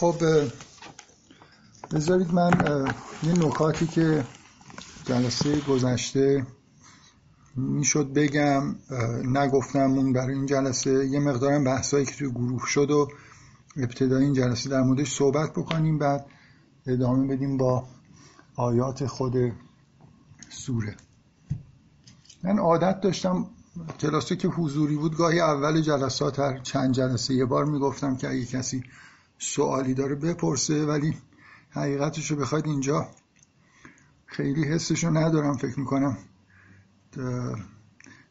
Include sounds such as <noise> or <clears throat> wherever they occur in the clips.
خب بذارید من یه نکاتی که جلسه گذشته می‌شد بگم نگفتم اون برای این جلسه. یه مقدارم بحثایی که توی گروه شد و ابتدای این جلسه در موردش صحبت بکنیم بعد ادامه بدیم با آیات خود سوره. من عادت داشتم جلسه که حضوری بود گاهی اول جلسات هر چند جلسه یه بار می‌گفتم که اگه کسی سوالی داره بپرسه ولی حقیقتش رو بخواید اینجا. خیلی حسش رو ندارم فکر می‌کنم.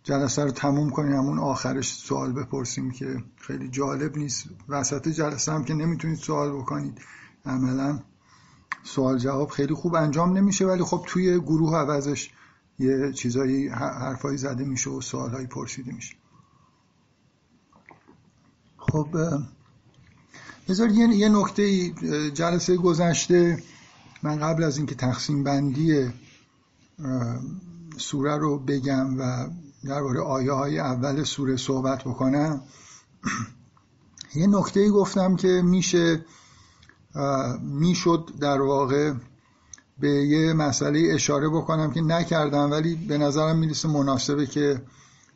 جلسه رو تموم کنیم همون آخرش سوال بپرسیم که خیلی جالب نیست. وسط جلسه هم که نمی‌تونید سوال بکنید. عملا سوال جواب خیلی خوب انجام نمیشه ولی خب توی گروه عوضش یه چیزایی حرفایی زده میشه و سوالایی پرسیده میشه. خب بذار یه, یه نکته جلسه گذشته من قبل از اینکه تقسیم بندی سوره رو بگم و درباره آیه های اول سوره صحبت بکنم. <clears throat> یه نکته گفتم که میشه می‌شد در واقع به یه مسئله اشاره بکنم که نکردم ولی به نظرم می‌رسه مناسبه که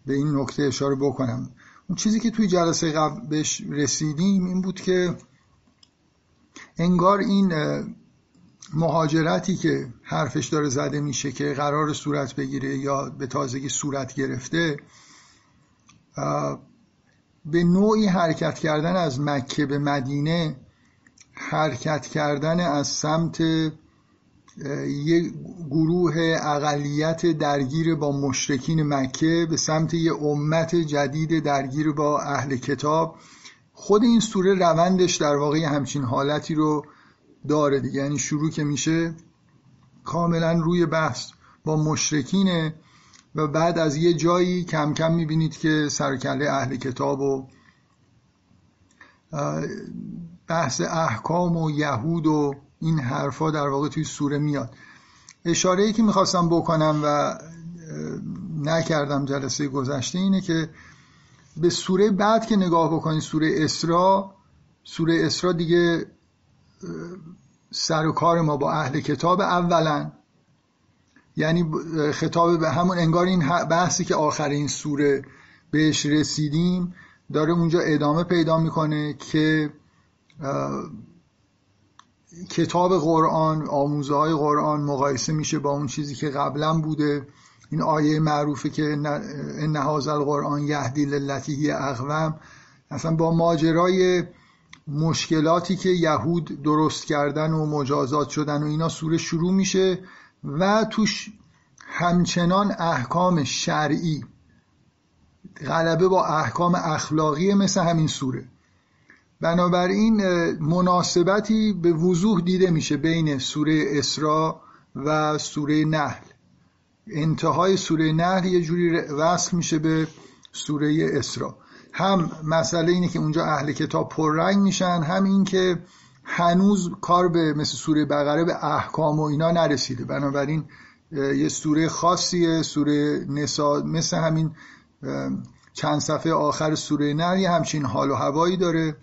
به این نکته اشاره بکنم. اون چیزی که توی جلسه قبل بهش رسیدیم این بود که انگار این مهاجرتی که حرفش داره زده میشه که قرار صورت بگیره یا به تازگی صورت گرفته به نوعی حرکت کردن از مکه به مدینه حرکت کردن از سمت یه گروه اقلیت درگیر با مشرکین مکه به سمت یه امت جدید درگیر با اهل کتاب. خود این سوره روندش در واقع همچین حالتی رو داره دیگه. یعنی شروع که میشه کاملا روی بحث با مشرکینه و بعد از یه جایی کم کم می‌بینید که سرکله اهل کتاب و بحث احکام و یهود و این حرفا در واقع توی سوره میاد. اشاره ای که می‌خواستم بکنم و نکردم جلسه گذشته اینه که به سوره بعد که نگاه بکنید سوره اسرا سوره اسرا دیگه سر و کار ما با اهل کتاب اولا یعنی خطاب به همون انگار این بحثی که آخر این سوره بهش رسیدیم داره اونجا ادامه پیدا می‌کنه که کتاب قرآن آموزه های قرآن مقایسه میشه با اون چیزی که قبلا بوده. این آیه معروفه که ان هذا القرآن یهدی للتی اقوم. اصلا با ماجرای مشکلاتی که یهود درست کردن و مجازات شدن و اینا سوره شروع میشه و توش همچنان احکام شرعی غلبه با احکام اخلاقی مثل همین سوره. بنابراین مناسبتی به وضوح دیده میشه بین سوره اسراء و سوره نحل. انتهای سوره نحل یه جوری وصل میشه به سوره اسراء. هم مسئله اینه که اونجا اهل کتاب پررنگ میشن هم این که هنوز کار به مثل سوره بقره به احکام و اینا نرسیده. بنابراین یه سوره خاصیه سوره نسا مثل همین چند صفحه آخر سوره نر یه همچین حال و هوایی داره.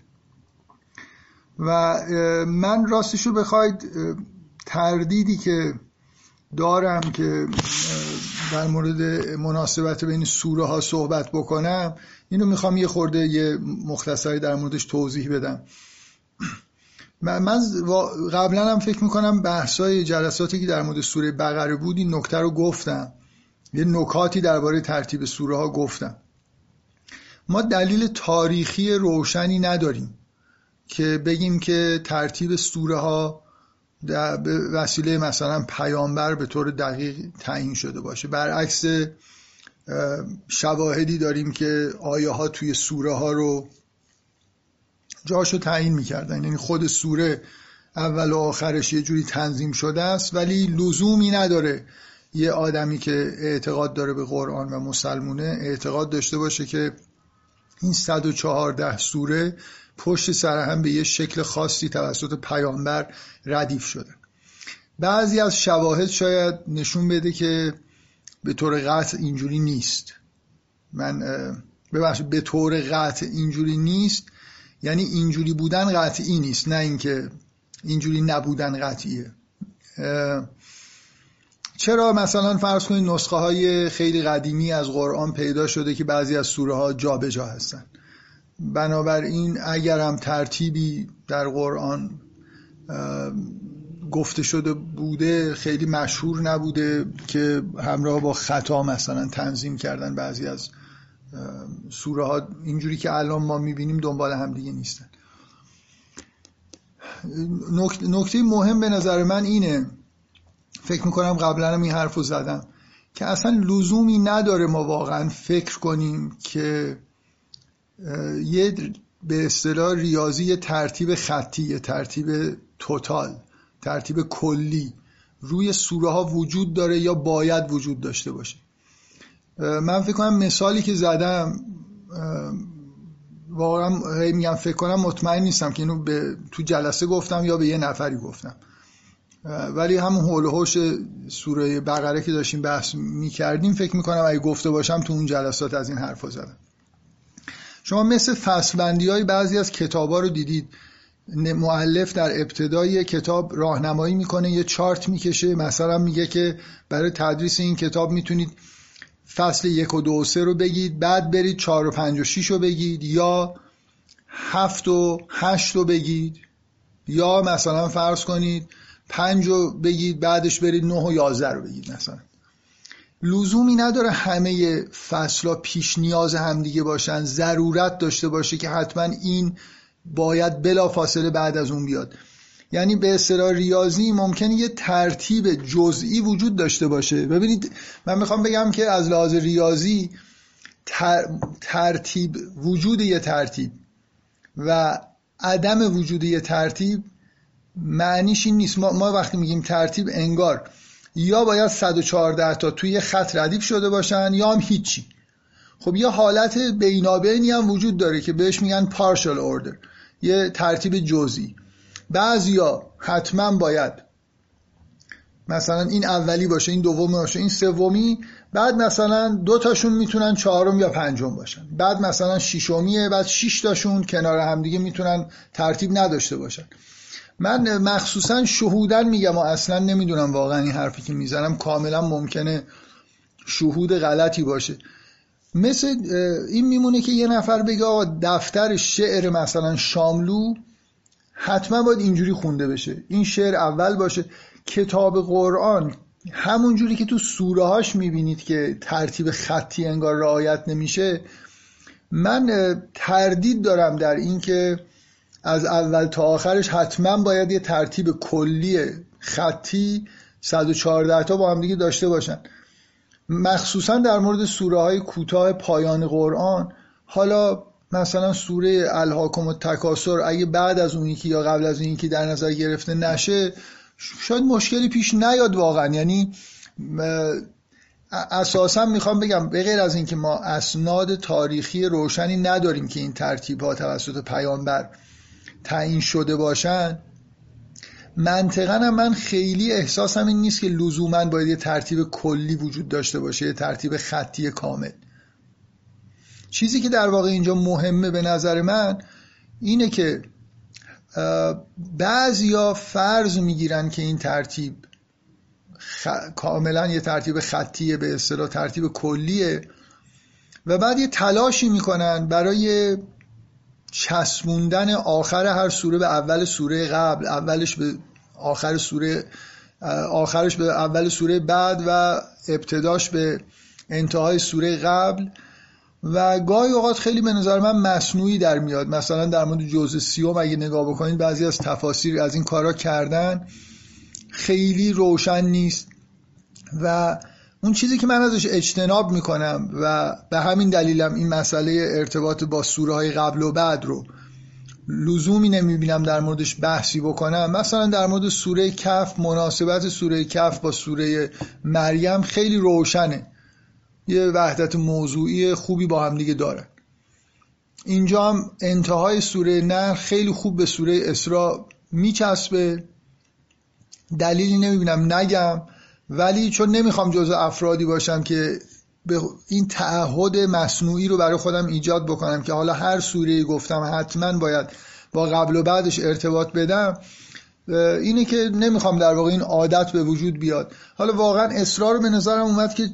و من راستشو بخواید تردیدی که دارم که در مورد مناسبت بین سوره ها صحبت بکنم اینو می‌خوام یه خورده یه مختصری در موردش توضیح بدم. من قبلا هم فکر می‌کنم بحثای جلساتی که در مورد سوره بقره بود این نکته رو گفتم. یه نکاتی درباره ترتیب سوره ها گفتم. ما دلیل تاریخی روشنی نداریم. که بگیم که ترتیب سوره ها به وسیله مثلا پیامبر به طور دقیق تعیین شده باشه. برعکس شواهدی داریم که آیه ها توی سوره ها رو جاشو تعیین می‌کردن. یعنی خود سوره اول و آخرش یه جوری تنظیم شده است ولی لزومی نداره یه آدمی که اعتقاد داره به قرآن و مسلمونه اعتقاد داشته باشه که این 114 سوره پشت سر هم به یه شکل خاصی توسط پیامبر ردیف شده. بعضی از شواهد شاید نشون بده که به طور قطع اینجوری نیست. من ببخشید به طور قطع اینجوری نیست. یعنی اینجوری بودن قطعی نیست نه اینکه اینجوری نبودن قطعیه. چرا مثلا فرض کنید نسخه های خیلی قدیمی از قرآن پیدا شده که بعضی از سوره ها جابجا هستن؟ بنابراین اگر هم ترتیبی در قرآن گفته شده بوده خیلی مشهور نبوده که همراه با خطا مثلا تنظیم کردن بعضی از سوره ها اینجوری که الان ما می‌بینیم دنبال هم دیگه نیستن. نکته مهم به نظر من اینه فکر می‌کنم قبلا هم این حرف رو زدم که اصلا لزومی نداره ما واقعا فکر کنیم که یه به اصطلاح ریاضی ترتیب خطی ترتیب توتال ترتیب کلی. روی سوره ها وجود داره یا باید وجود داشته باشه. من فکر کنم مثالی که زدم واقعا میگم فکر کنم مطمئن نیستم که اینو به تو جلسه گفتم یا به یه نفری گفتم. ولی همون حول هوش سوره بقره که داشتیم بحث می‌کردیم فکر می‌کنم اگه گفته باشم تو اون جلسات از این حرفا زدم. شما مثل فصلبندی های بعضی از کتابا رو دیدید. معلف در ابتدای کتاب راهنمایی می‌کنه یه چارت می‌کشه مثلا میگه که برای تدریس این کتاب می‌تونید فصل یک و دو و سه رو بگید بعد برید چهار و پنج و شیش رو بگید یا هفت و هشت رو بگید یا مثلا فرض کنید پنج رو بگید بعدش برید نه و یازده رو بگید مثلا. لزومی نداره همه فصلا پیش نیاز همدیگه باشن. ضرورت داشته باشه که حتما این باید بلا فاصله بعد از اون بیاد. یعنی به اصطلاح ریاضی ممکنه یه ترتیب جزئی وجود داشته باشه. ببینید من می‌خوام بگم که از لحاظ ریاضی ترتیب وجود یه ترتیب و عدم وجود یه ترتیب معنیش این نیست. ما, ما وقتی میگیم ترتیب انگار یا باید 114 تا توی خط ردیف شده باشن یا هم هیچی. خب یه حالت بینابینی هم وجود داره که بهش میگن partial order یه ترتیب جزئی. بعضیا حتما باید مثلا این اولی باشه این دومی باشه این سومی بعد مثلا دو تاشون می‌تونن چهارم یا پنجم باشن. بعد مثلا ششمیه بعد شش تاشون کنار همدیگه می‌تونن ترتیب نداشته باشن. من مخصوصا شهودن میگم و اصلا نمی‌دونم واقعا این حرفی که می‌زنم کاملا ممکنه شهود غلطی باشه. مثل این میمونه که یه نفر بگه آقا دفتر شعر مثلا شاملو حتما باید اینجوری خونده بشه. این شعر اول باشه. کتاب قرآن همون جوری که تو سوره هاش می‌بینید که ترتیب خطی انگار رعایت نمیشه. من تردید دارم در اینکه از اول تا آخرش حتما باید یه ترتیب کلی خطی 114 تا با هم دیگه داشته باشن. مخصوصا در مورد سوره های کوتاه پایان قرآن. حالا مثلا سوره الهاکم و تکاسر اگه بعد از اون یکی یا قبل از اون یکی در نظر گرفته نشه شاید مشکلی پیش نیاد واقعا. یعنی اساسا می‌خوام بگم به غیر از اینکه ما اسناد تاریخی روشنی نداریم که این ترتیب ها توسط پیامبر تعیین شده باشن منطقا من خیلی احساسم این نیست که لزوما باید یه ترتیب کلی وجود داشته باشه یه ترتیب خطی کامل. چیزی که در واقع اینجا مهمه به نظر من اینه که بعضیا فرض می‌گیرن که این ترتیب کاملا یه ترتیب خطیه به اصطلاح ترتیب کلیه و بعد یه تلاشی می‌کنن برای چسبوندن آخر هر سوره به اول سوره قبل اولش به آخر سوره آخرش به اول سوره بعد و ابتداش به انتهای سوره قبل. و گاهی اوقات خیلی به نظر من مصنوعی در میاد. مثلا در مورد جزء سیوم اگه نگاه بکنید بعضی از تفاسیر از این کارا کردن خیلی روشن نیست. و اون چیزی که من ازش اجتناب می‌کنم و به همین دلیلم این مسئله ارتباط با سوره های قبل و بعد رو لزومی نمی‌بینم در موردش بحثی بکنم. مثلا در مورد سوره کف مناسبت سوره کف با سوره مریم خیلی روشنه. یه وحدت موضوعی خوبی با هم دیگه دارن اینجا هم انتهای سوره نه خیلی خوب به سوره اسراء میچسبه. دلیلی نمی‌بینم نگم. ولی چون نمی‌خوام جز افرادی باشم که به این تعهد مصنوعی رو برای خودم ایجاد بکنم که حالا هر سوره گفتم حتما باید با قبل و بعدش ارتباط بدم اینه که نمی‌خوام در واقع این عادت به وجود بیاد. حالا واقعا اصرار به نظرم اومد که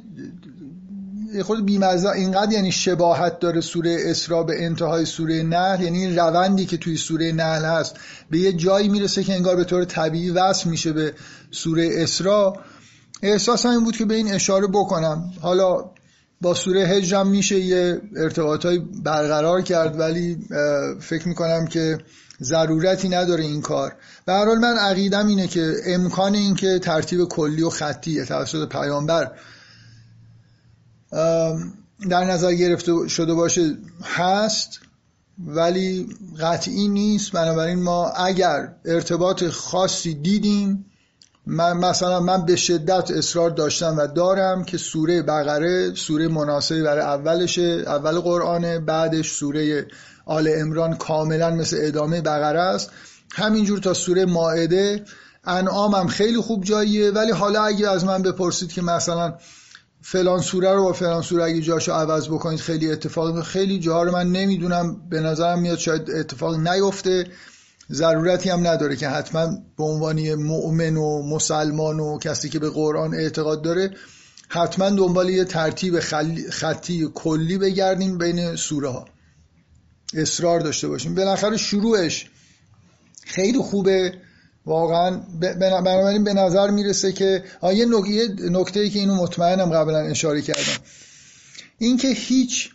خود بیمزه اینقدر یعنی شباهت داره سوره اسراء به انتهای سوره نحل یعنی این روندی که توی سوره نحل هست. به یه جایی می‌رسه که انگار به طور طبیعی وصل میشه به سوره اسراء احساس این بود که به این اشاره بکنم. حالا با سوره هجرم میشه یه ارتباطای برقرار کرد ولی فکر می‌کنم که ضرورتی نداره این کار. به حال من عقیدم اینه که امکان این که ترتیب کلی و خطی توسط پیامبر در نظر گرفته شده باشه هست ولی قطعی نیست. بنابراین ما اگر ارتباط خاصی دیدیم من مثلا من به شدت اصرار داشتم و دارم که سوره بقره سوره مناسبی برای اولشه اول قرآنه بعدش سوره آل امران کاملا مثل ادامه بقره است. همینجور تا سوره ماعده. انعام هم خیلی خوب جاییه ولی حالا اگه از من بپرسید که مثلا فلان سوره رو با فلان سوره اگه جاشو عوض بکنید خیلی اتفاق خیلی جاها رو من نمی‌دونم. به نظرم میاد شاید اتفاق نیفته. ضرورتی هم نداره که حتما به عنوان مؤمن و مسلمان و کسی که به قرآن اعتقاد داره حتما دنبال یه ترتیب خطی کلی بگردیم بین سوره ها اصرار داشته باشیم. بالاخره شروعش خیلی خوبه. واقعا بنابراین به نظر می‌رسه که یه نکته ای که اینو مطمئنم قبلا اشاره کردم. اینکه هیچ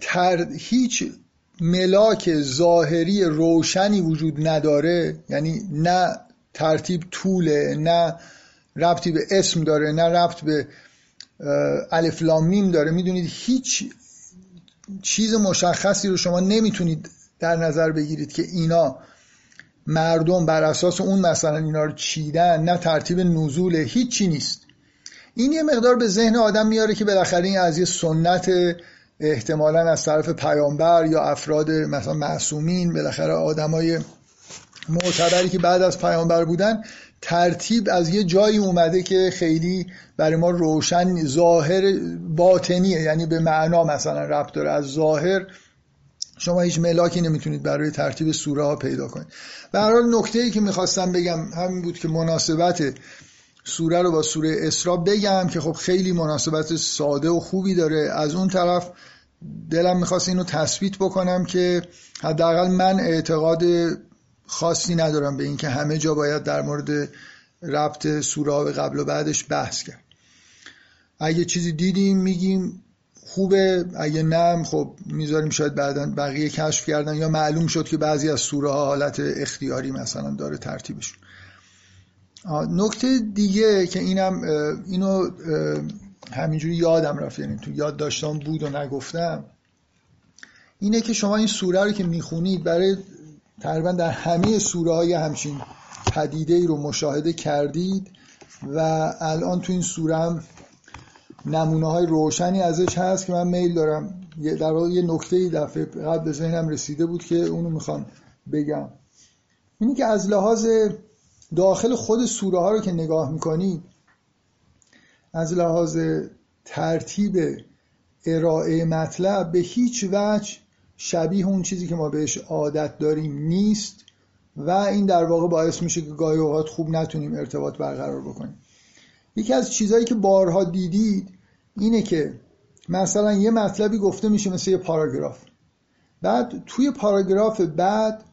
تر هیچ ملاک ظاهری روشنی وجود نداره یعنی نه ترتیب طوله نه ربطی به اسم داره نه ربط به الف لام داره. می‌دونید هیچ چیز مشخصی رو شما نمی‌تونید در نظر بگیرید که اینا مردم بر اساس اون مثلا اینا رو چیدن نه ترتیب نزول هیچی نیست. این یه مقدار به ذهن آدم میاره که بالاخره این از یه سنت احتمالا از طرف پیامبر یا افراد مثلا معصومین بالاخره آدمای معتبری که بعد از پیامبر بودن ترتیب از یه جایی اومده که خیلی برای ما روشن ظاهر باطنیه. یعنی به معنا مثلا ربط داره. از ظاهر شما هیچ ملاکی نمی‌تونید برای ترتیب سوره ها پیدا کنید. به هر حال نکته ای که می‌خواستم بگم همین بود که مناسبت سوره رو با سوره اسراء بگم که خب خیلی مناسبت ساده و خوبی داره. از اون طرف دلم می‌خواست اینو تثبیت بکنم که حداقل من اعتقاد خاصی ندارم به اینکه همه جا باید در مورد ربط سوره به قبل و بعدش بحث کرد. اگه چیزی دیدیم میگیم خوبه اگه نم خب می‌ذاریم شاید بعدا بقیه کشف کردن یا معلوم شد که بعضی از سوره ها حالت اختیاری مثلا داره ترتیبشون نکته دیگه که اینم اینو همینجوری یادم رفت یعنی تو یاد داشتم بود و نگفتم. اینه که شما این سوره رو که می‌خونید برای تقریبا در همه سوره های همچین پدیده ای رو مشاهده کردید و الان تو این سوره هم نمونه های روشنی ازش هست که من میل دارم. در واقع یه نکته ای دفعه قبل به ذهنم رسیده بود که اونو می‌خوام بگم. اینی که از لحاظ داخل خود سوره ها رو که نگاه می‌کنید از لحاظ ترتیب ارائه مطلب به هیچ وجه شبیه اون چیزی که ما بهش عادت داریم نیست و این در واقع باعث میشه که گاهی اوقات خوب نتونیم ارتباط برقرار بکنیم. یکی از چیزهایی که بارها دیدید اینه که مثلا یه مطلبی گفته میشه مثل یه پاراگراف. بعد توی پاراگراف بعد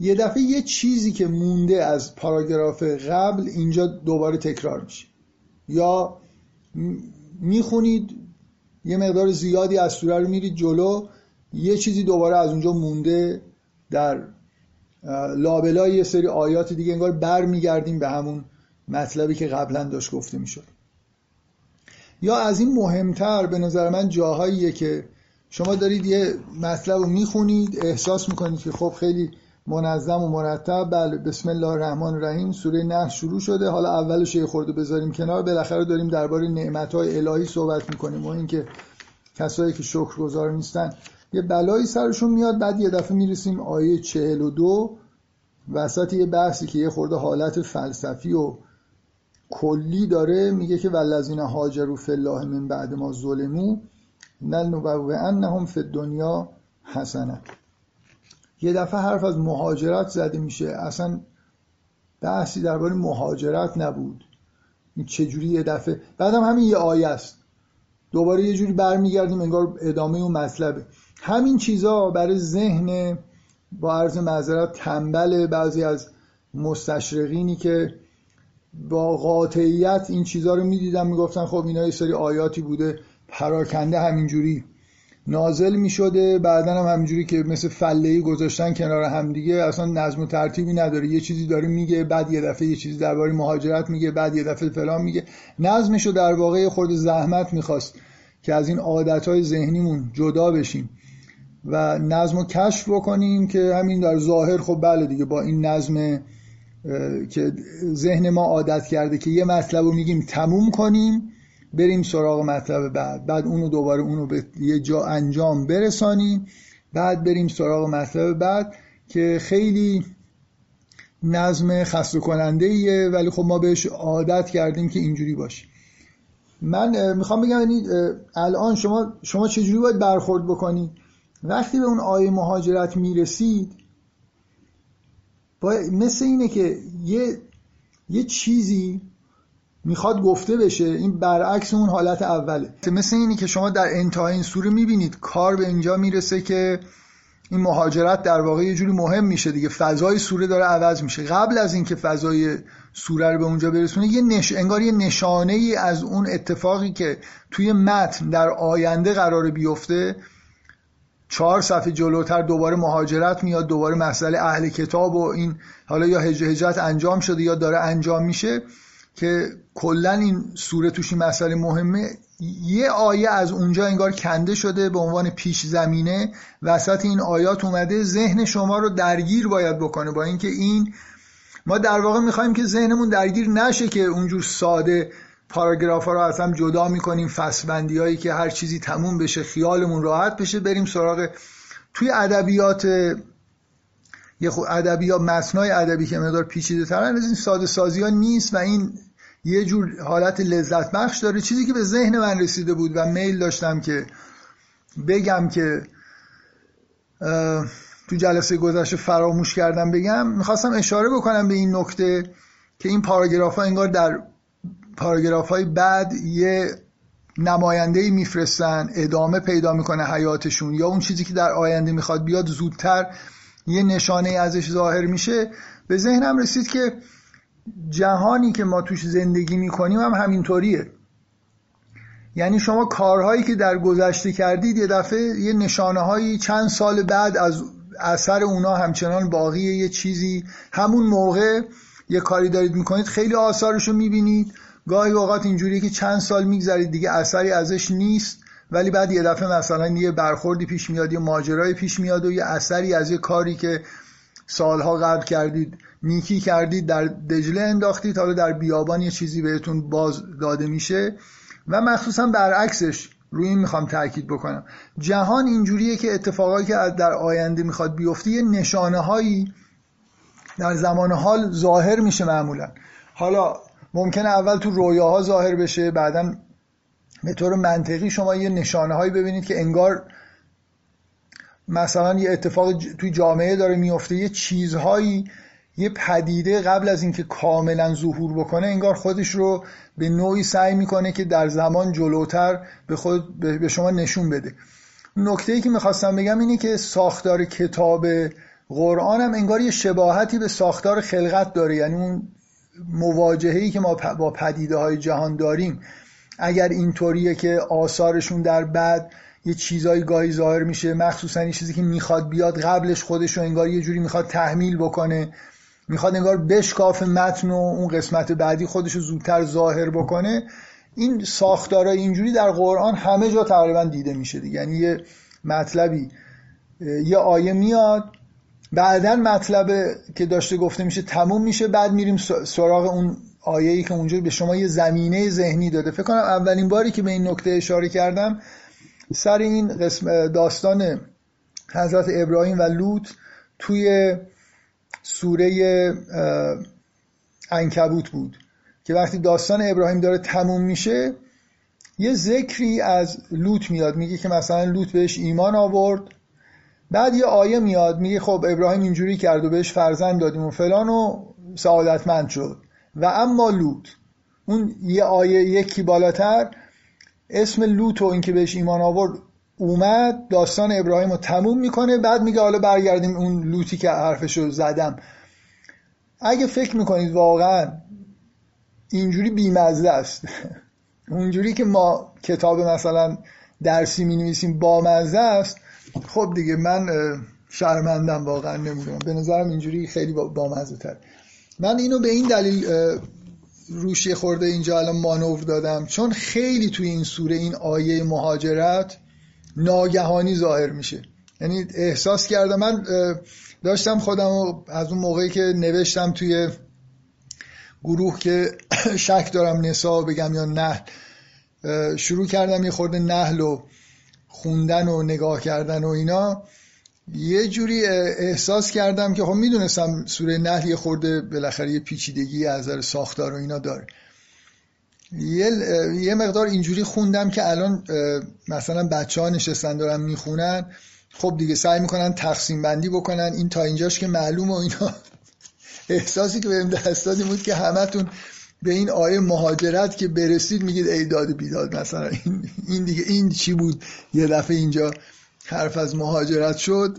یه دفعه یه چیزی که مونده از پاراگراف قبل اینجا دوباره تکرار میشه. یا می‌خونید یه مقدار زیادی از سوره رو میرید جلو یه چیزی دوباره از اونجا مونده در لابلای یه سری آیات دیگه انگار بر میگردیم به همون مطلبی که قبلا داشت گفته می‌شد. یا از این مهمتر به نظر من جاهاییه که شما دارید یه مطلب رو می‌خونید احساس می‌کنید که خب خیلی منظم و مرتب. بله بسم الله الرحمن الرحیم. سوره نه شروع شده. حالا اولش یه خورده بذاریم کنار. بالاخره داریم درباره نعمتهای الهی صحبت می‌کنیم. و اینکه کسایی که شکرگزار نیستن. یه بلایی سرشون میاد بعد یه دفعه می‌رسیم آیه 42 وسط یه بحثی که یه خورده حالت فلسفی و کلی داره میگه که والذین هاجروا فی الله من بعد ما ظلمو انهم فی الدنیا حسنه. یه دفعه حرف از مهاجرت زده میشه. اصلا بحثی درباره مهاجرت نبود. این چجوری یه دفعه بعدم همین یه آیه است. دوباره یه جوری برمیگردیم انگار ادامه اون مطلبه. همین چیزا برای ذهن با عرض معذرت تنبل بعضی از مستشرقینی که با قاطعیت این چیزها رو می‌دیدن می‌گفتن خب اینا یه سری آیاتی بوده پراکنده همینجوری. نازل می شده بعدا هم همینجوری که مثل فله گذاشتن کنار همدیگه اصلا نظم و ترتیبی نداره. یه چیزی داره میگه بعد یه دفعه یه چیزی درباره مهاجرت میگه بعد یه دفعه فلان میگه. نظمشو در واقع خورد زحمت می‌خواست که از این عادتهای ذهنیمون جدا بشیم و نظم رو کشف بکنیم که همین در ظاهر خب بله دیگه با این نظم که ذهن ما عادت کرده که یه مطلب رو میگیم تموم کنیم. بریم سراغ مطلب بعد. بعد اونو دوباره اونو به یه جا انجام برسانیم. بعد بریم سراغ مطلب بعد که خیلی نظم خسته کننده ایه ولی خب ما بهش عادت کردیم که اینجوری باشه. من می‌خوام بگم یعنی الان شما شما چجوری باید برخورد بکنید؟ وقتی به اون آیه مهاجرت می‌رسید مثل اینه که یه یه چیزی می‌خواد گفته بشه این برعکس اون حالت اوله. مثل اینی که شما در انتهای این سوره می‌بینید کار به اینجا می‌رسه که این مهاجرت در واقع یه جوری مهم میشه دیگه. فضای سوره داره عوض میشه. قبل از اینکه فضای سوره رو به اونجا برسونه یه نش... انگار یه نشانه ای از اون اتفاقی که توی متن در آینده قرار بیفته چهار صفحه جلوتر دوباره مهاجرت میاد دوباره مسئله اهل کتاب و این حالا یا هجرت انجام شده یا داره انجام میشه که کلا این سوره توش این مسئله مهمه یه آیه از اونجا انگار کنده شده به عنوان پیش زمینه وسط این آیات اومده ذهن شما رو درگیر باید بکنه با اینکه این ما در واقع می‌خوایم که ذهنمون درگیر نشه که اونجور ساده پاراگراف ها رو از هم جدا می‌کنیم فصلبندی هایی که هر چیزی تموم بشه خیالمون راحت بشه بریم سراغ توی ادبیات یه خود ادبیات متنای ادبی که مقدار پیچیده ترن از این ساده سازی ها نیست و این یه جور حالت لذت بخش داره. چیزی که به ذهن من رسیده بود و میل داشتم که بگم که تو جلسه گذشته فراموش کردم بگم می‌خواستم اشاره بکنم به این نکته که این پاراگراف ها انگار در پاراگراف های بعد یه نماینده میفرستن ادامه پیدا می‌کنه حیاتشون یا اون چیزی که در آینده می‌خواد بیاد زودتر یه نشانه ازش ظاهر میشه. به ذهنم رسید که جهانی که ما توش زندگی می‌کنیم هم همینطوریه. یعنی شما کارهایی که در گذشته کردید یه دفعه یه نشانه هایی چند سال بعد از اثر اونا همچنان باقیه یه چیزی. همون موقع یه کاری دارید می‌کنید خیلی آثارش رو می‌بینید. گاهی اوقات اینجوریه که چند سال میگذرید دیگه اثری ازش نیست. ولی بعد یه دفعه مثلا یه برخوردی پیش میاد یه ماجرای پیش میاد و یه اثری از یه کاری که سالها قبل کردید نیکی کردید در دجله انداختید حالا در بیابان یه چیزی بهتون باز داده میشه و مخصوصا برعکسش روی این می‌خوام تاکید بکنم. جهان اینجوریه که اتفاقایی که در آینده می‌خواد بیفته یه نشانه هایی در زمان حال ظاهر میشه معمولا. حالا ممکنه اول تو رویاها ظاهر بشه بعدا به طور منطقی شما یه نشانه هایی ببینید که انگار مثلا یه اتفاق توی جامعه داره میفته یه چیزهایی یه پدیده قبل از اینکه کاملا ظهور بکنه انگار خودش رو به نوعی سعی می‌کنه که در زمان جلوتر به خود به شما نشون بده. نکته ای که می‌خواستم بگم اینه که ساختار کتاب قرآن هم انگار یه شباهتی به ساختار خلقت داره. یعنی اون مواجهه که ما با پدیده های جهان داریم اگر اینطوریه که آثارشون در بعد یه چیزایی گاهی ظاهر میشه مخصوصا این چیزی که می‌خواد بیاد قبلش خودش رو انگار یه جوری می‌خواد تحمیل بکنه. می‌خواد انگار بشکاف متن و اون قسمت بعدی خودش رو زودتر ظاهر بکنه این ساختارای اینجوری در قرآن همه جا تقریبا دیده میشه دیگه. یعنی یه مطلبی یه آیه میاد بعدا مطلب که داشته گفته میشه تموم میشه بعد میریم سراغ اون آیه‌ای که اونجا به شما یه زمینه ذهنی داده. فکر کنم اولین باری که به این نکته اشاره کردم سر این قسم داستان حضرت ابراهیم و لوط توی سوره انکبوت بود که وقتی داستان ابراهیم داره تموم میشه یه ذکری از لوط میاد. میگه که مثلا لوط بهش ایمان آورد بعد یه آیه میاد میگه خب ابراهیم اینجوری کرد و بهش فرزند دادیم و فلان و سعادتمند شد. و اما لوط اون یه آیه یکی بالاتر اسم لوط و اینکه بهش ایمان آورد اومد داستان ابراهیم رو تموم می‌کنه بعد میگه حالا برگردیم اون لوتی که حرفشو زدم. اگه فکر می‌کنید واقعا اینجوری بیمزه است. <laughs> اونجوری که ما کتاب مثلا درسی می نویسیم بامزه است. خب دیگه من شرمندم واقعا نمی‌دونم. به نظرم اینجوری خیلی بامزه تر من اینو به این دلیل روشی خورده اینجا الان مانور دادم. چون خیلی توی این سوره این آیه مهاجرت ناگهانی ظاهر میشه. یعنی احساس کردم من داشتم خودم از اون موقعی که نوشتم توی گروه که <coughs> شک دارم نسا بگم یا نه شروع کردم یه خورده نهل و خوندن و نگاه کردن و اینا. یه جوری احساس کردم که خب می‌دونستم سوره نحل یه خورده بالاخره یه پیچیدگی از ساختار و اینا داره. یه, مقدار اینجوری خوندم که الان مثلا بچه ها نشستن دارن می‌خونن. خب دیگه سعی می‌کنن تقسیم بندی بکنن. این تا اینجاش که معلوم و اینا. <laughs> احساسی که بهم دست دادیم بود که همتون به این آیه مهاجرت که برسید میگید ای داد بیداد. مثلا این, این دیگه این چی بود؟ یه دفعه اینجا حرف از مهاجرت شد.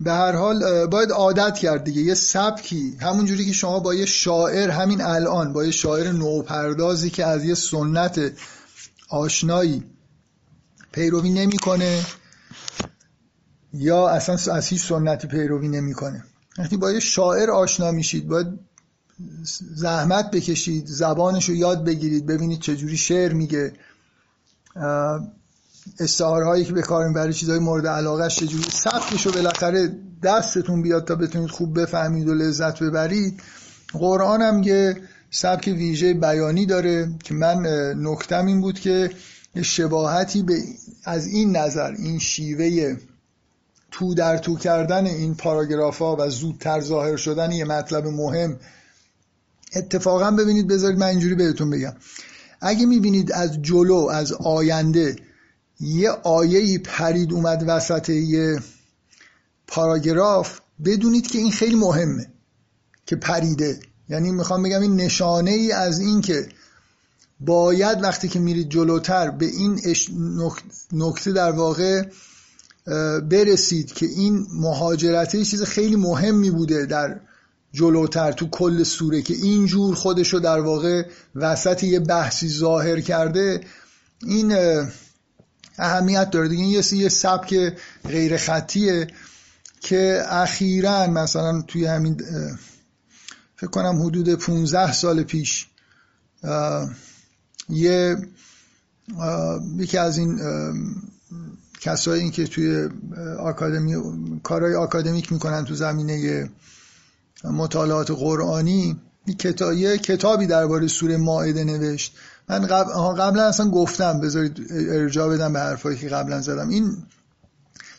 به هر حال باید عادت کرد دیگه. یه سبکی همونجوری که شما با یه شاعر همین الان با یه شاعر نوپردازی که از یه سنت آشنایی پیروی نمی‌کنه یا اصلا از هیچ سنتی پیروی نمی‌کنه. وقتی با یه شاعر آشنا میشید باید زحمت بکشید زبانش رو یاد بگیرید ببینید چجوری شعر میگه. استعارهایی که به کار برای چیزهای مورد علاقه چجوری سبکش رو بالاخره دستتون بیاد تا بتونید خوب بفهمید و لذت ببرید. قرآن هم یه سبک ویژه بیانی داره که من نکتم این بود که شباهتی به از این نظر این شیوه تو در تو کردن این پاراگراف ها و زودتر ظاهر شدن یه مطلب مهم. اتفاقا ببینید بذارید من اینجوری بهتون بگم. اگه می‌بینید از جلو از آینده یه آیه پرید اومد وسط یه پاراگراف بدونید که این خیلی مهمه که پریده. یعنی می‌خوام بگم این نشانه ای از این که باید وقتی که میرید جلوتر به این نکته در واقع برسید که این مهاجرته چیز خیلی مهمی بوده در جلوتر تو کل سوره که اینجور خودشو در واقع وسط یه بحثی ظاهر کرده این اهمیت داره. دیگه یه یه سبک غیر خطیه که اخیرا مثلا توی همین فکر کنم حدود 15 سال پیش یه یکی از این کسایی که توی آکادمی کارهای آکادمیک می‌کنن تو زمینه مطالعات قرآنی یه کتابی درباره سوره مائده نوشت. من قبل قبلا اصلا گفتم بذارید ارجاع بدم به حرفایی که قبلا زدم. این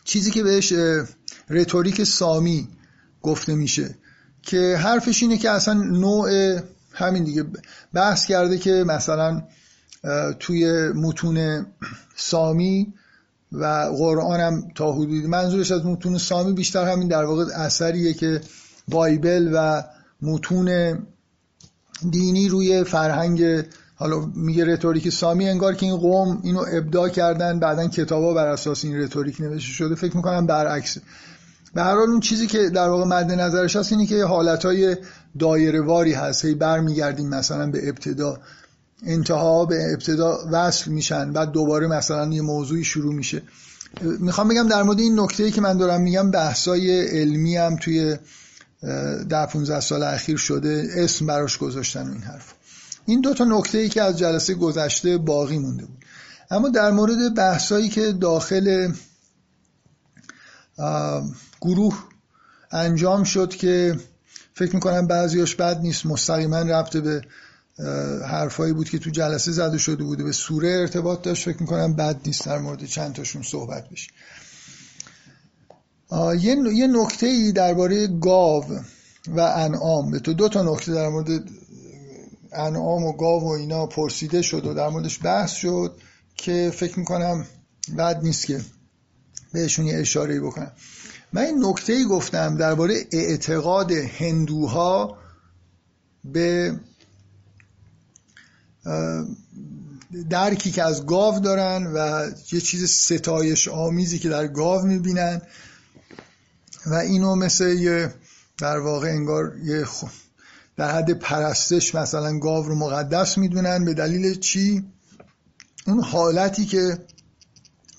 چیزی که بهش رتوریک سامی گفته میشه که حرفش اینه که اصلا نوع همین دیگه بحث کرده که مثلا توی متون سامی و قرآن هم تا حدودی منظورش از متون سامی بیشتر همین در واقع اثریه که بایبل و متون دینی روی فرهنگ حالا میگه رتوریک سامی انگار که این قوم اینو ابداع کردن بعدا کتابا بر اساس این رتوریک نوشته شده. فکر می‌کنم برعکس. به هر حال اون چیزی که در واقع مد نظرش هست اینه که حالتهای دایره واری هست. هی برمیگردیم مثلا به ابتدا. انتها به ابتدا وصل میشن بعد دوباره مثلا یه موضوعی شروع میشه. می‌خوام بگم در مورد این نکته که من دارم میگم بحثای علمی هم توی ده 15 سال اخیر شده. اسم براش گذاشتن این حرف این دو تا نکته ای که از جلسه گذشته باقی مونده بود. اما در مورد بحثایی که داخل گروه انجام شد که فکر می‌کنم بعضیاش بد نیست مستقیما ربط به حرفایی بود که تو جلسه زده شده بوده به سوره ارتباط داشت فکر می‌کنم بد نیست در مورد چند تاشون صحبت بشه. یه نکته ای درباره گاو و انعام به تو دو تا نکته در مورد انعام و گاو و اینا پرسیده شد و در موردش بحث شد که فکر می‌کنم بد نیست که بهشون یه اشاره بکنم. من این نکته ای گفتم درباره اعتقاد هندوها به درکی که از گاو دارن و یه چیز ستایش آمیزی که در گاو می‌بینن و اینو مثل یه در واقع انگار یه در حد پرستش مثلا گاو رو مقدس می‌دونن. به دلیل چی؟ اون حالتی که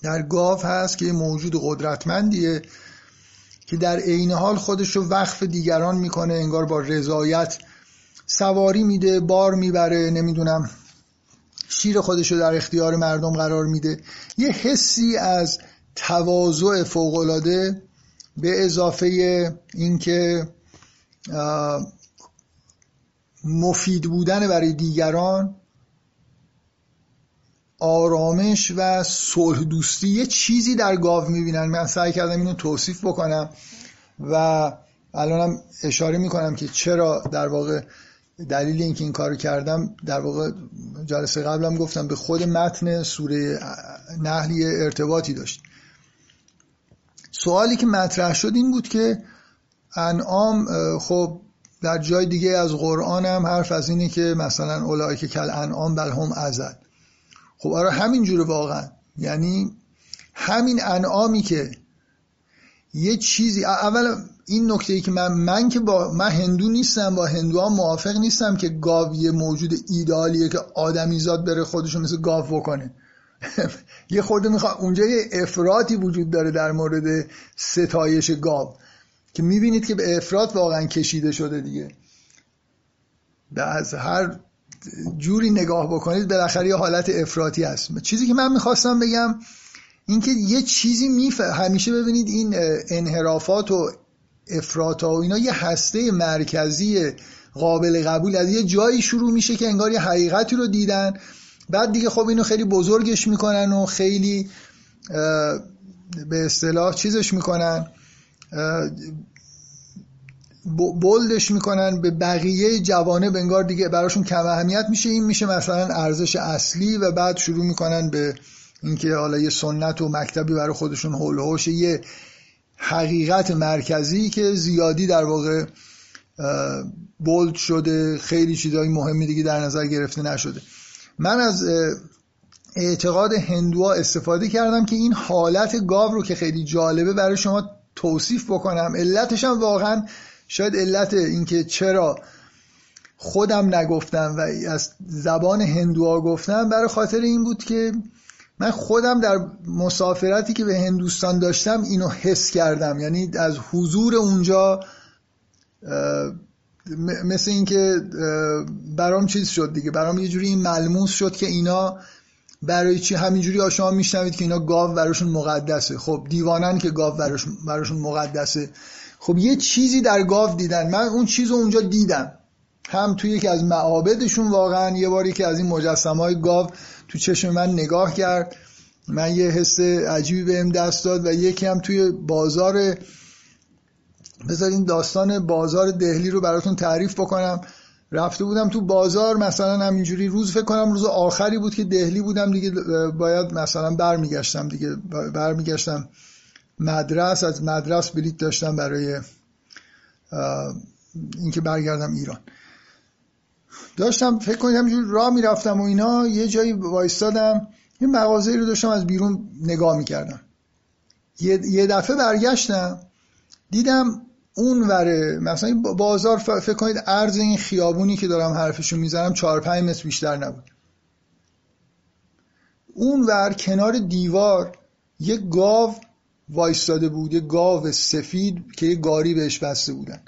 در گاو هست که موجود قدرتمندیه که در عین حال خودش رو وقف دیگران می‌کنه انگار با رضایت سواری میده بار می‌بره نمی‌دونم شیر خودش رو در اختیار مردم قرار میده. یه حسی از تواضع فوقالعاده به اضافه اینکه مفید بودن برای دیگران آرامش و صلح دوستی یه چیزی در گاو می‌بینن. من سعی کردم اینو توصیف بکنم و الانم اشاره می‌کنم که چرا در واقع دلیل اینکه این کارو کردم در واقع جلسه قبلم گفتم به خود متن سوره نحلی ارتباطی داشت. سوالی که مطرح شد این بود که انعام خب در جای دیگه از قرآن هم حرف از اینه که مثلا اولای که کل انعام بل هم ازد خب آره همین جوره واقعا. یعنی همین انعامی که یه چیزی اول این نکته ای که من من که با من هندو نیستم با هندوها موافق نیستم که گاو یه موجود ایدالیه که آدمیزاد بره خودشو مثل گاو بکنه. <laughs> یه خورده می‌خواد اونجا یه افراطی وجود داره در مورد ستایش گاو. که می‌بینید که به افراد واقعا کشیده شده دیگه. از هر جوری نگاه بکنید بالاخره یه حالت افراطی هست. چیزی که من می‌خواستم بگم اینکه یه چیزی میف... همیشه ببینید این انحرافات و افراط و اینا یه هسته مرکزی قابل قبول از یه جایی شروع میشه که انگار یه حقیقتی رو دیدن. بعد دیگه خب اینو خیلی بزرگش می‌کنن و خیلی به اصطلاح چیزش می‌کنن. بولدش می‌کنن به بقیه جوانه بنگار دیگه براشون کم اهمیت میشه. این میشه مثلا ارزش اصلی و بعد شروع می‌کنن به اینکه حالا یه سنت و مکتبی برای خودشون هول یه حقیقت مرکزی که زیادی در واقع بولد شده خیلی چیزهای مهمی دیگه در نظر گرفته نشده. من از اعتقاد هندوها استفاده کردم که این حالت گاو رو که خیلی جالبه برای شما توصیف بکنم. علتش هم واقعا شاید علت اینکه چرا خودم نگفتم و از زبان هندوها گفتم برای خاطر این بود که من خودم در مسافرتی که به هندوستان داشتم اینو حس کردم. یعنی از حضور اونجا مثل اینکه برام چیز شد دیگه. برام یه جوری این ملموس شد که اینا برای چی همینجوری شما میشنوید که اینا گاو براشون مقدسه. خب دیوانن که گاو براشون مقدسه. خب یه چیزی در گاو دیدن. من اون چیز رو اونجا دیدم. هم توی یکی از معابدشون واقعا یه باری که از این مجسمه های گاو تو چشم من نگاه کرد. من یه حس عجیبی بهم دست داد و یکی هم توی بازار بذارین داستان بازار دهلی رو براتون تعریف بکنم. رفته بودم تو بازار مثلا همینجوری روز فکر کنم روز آخری بود که دهلی بودم دیگه باید مثلا برمیگشتم دیگه برمیگشتم مدرس از مدرس بلیت داشتم برای اینکه برگردم ایران. داشتم فکر کنید همینجور راه می‌رفتم و اینا یه جایی وایستادم یه مغازه رو داشتم از بیرون نگاه می‌کردم. یه دفعه برگشتم دیدم اون وره. مثلا بازار فکر کنید عرض این خیابونی که دارم حرفشو می‌زنم 4 5 متر بیشتر نبود. اون ور کنار دیوار یه گاو وایستاده بود یه گاو سفید که یه گاری بهش بسته بودن.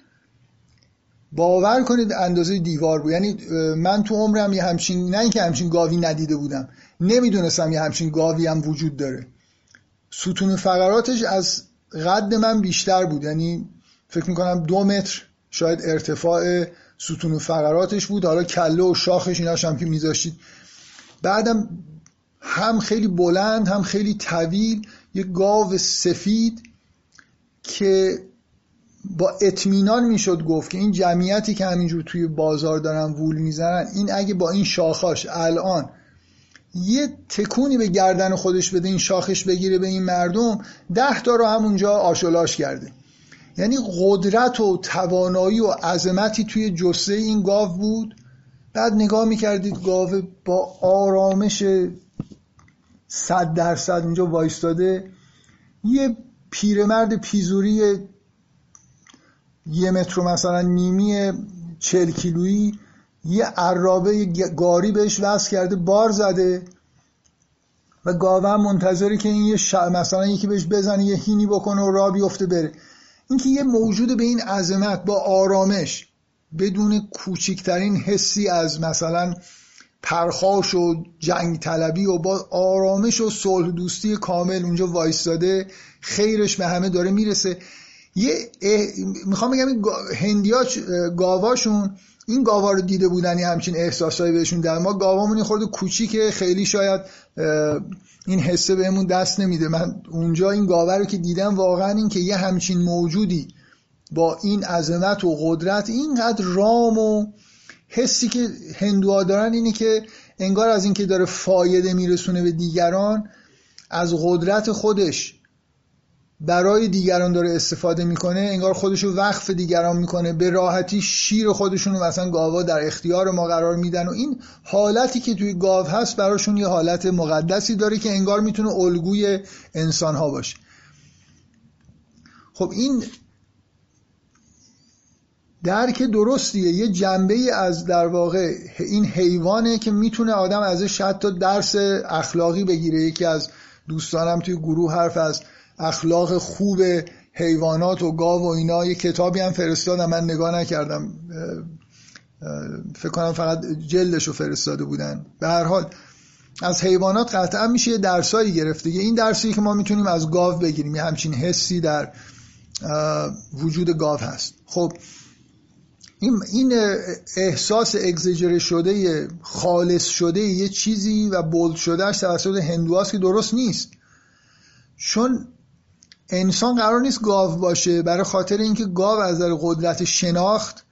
باور کنید اندازه دیوار بود. یعنی من تو عمرم یه همچین نه اینکه همچین گاوی ندیده بودم. نمی‌دونستم یه همچین گاوی هم وجود داره. ستون فقراتش از قد من بیشتر بود. یعنی فکر می‌کنم دو متر. شاید ارتفاع ستون فقراتش بود. حالا کله و شاخش ایناش هم که میذاشتید. بعدم هم خیلی بلند هم خیلی طویل یه گاو سفید که با اطمینان می‌شد گفت که این جمعیتی که همینجور توی بازار دارن وول می‌زنن این اگه با این شاخاش الان یه تکونی به گردن خودش بده این شاخش بگیره به این مردم ده تا رو همونجا آشولاش کرده. یعنی قدرت و توانایی و عظمتی توی جسه این گاو بود. بعد نگاه می‌کردید گاوه با آرامش صد درصد اونجا وایستاده. یه پیرمرد پیزوری یه متر مثلا نیمی چل کیلویی یه عرابه گاری بهش وصل کرده بار زده. و گاوه منتظره که این یه مثلا یکی بهش بزنه یه هینی بکنه و را بیفته بره. اینکه یه موجود به این عظمت با آرامش بدون کوچکترین حسی از مثلا پرخاش و جنگ طلبی و با آرامش و صلح دوستی کامل اونجا وایستاده خیرش به همه داره می‌رسه. یه می‌خوام بگم این هندیا گاواشون این گاوا رو دیده بودن همچین احساسایی بهشون در ما گاوامون خورده کوچیکه خیلی شاید این حسه بهمون دست نمیده. من اونجا این گاوه رو که دیدم واقعا این که یه همچین موجودی با این عظمت و قدرت اینقدر رام و حسی که هندوها دارن اینه که انگار از اینکه داره فایده میرسونه به دیگران از قدرت خودش برای دیگران داره استفاده می‌کنه انگار خودشو وقف دیگران می‌کنه به راحتی شیر خودشون رو مثلا گاوا در اختیار ما قرار میدن و این حالتی که توی گاو هست براشون یه حالت مقدسی داره که انگار می‌تونه الگوی انسان ها باشه. خب این درک درستیه. یه جنبه از در واقع این حیوانه که می‌تونه آدم ازش حتی درس اخلاقی بگیره. یکی از دوستانم توی گروه حرف از اخلاق خوب حیوانات و گاو و اینا یه کتابی هم فرستادم من نگاه نکردم. فکر کنم فقط جلدش رو فرستاده بودن. به هر حال از حیوانات قطعا میشه یه درسایی گرفته این درسی که ما می‌تونیم از گاو بگیریم یه همچین حسی در وجود گاو هست. خب این احساس اگزیجره شده خالص شده یه چیزی و بولد شدهش توسط هندواست که درست نیست. چون انسان قرار نیست گاو باشه برای خاطر اینکه گاو از در قدرت شناخت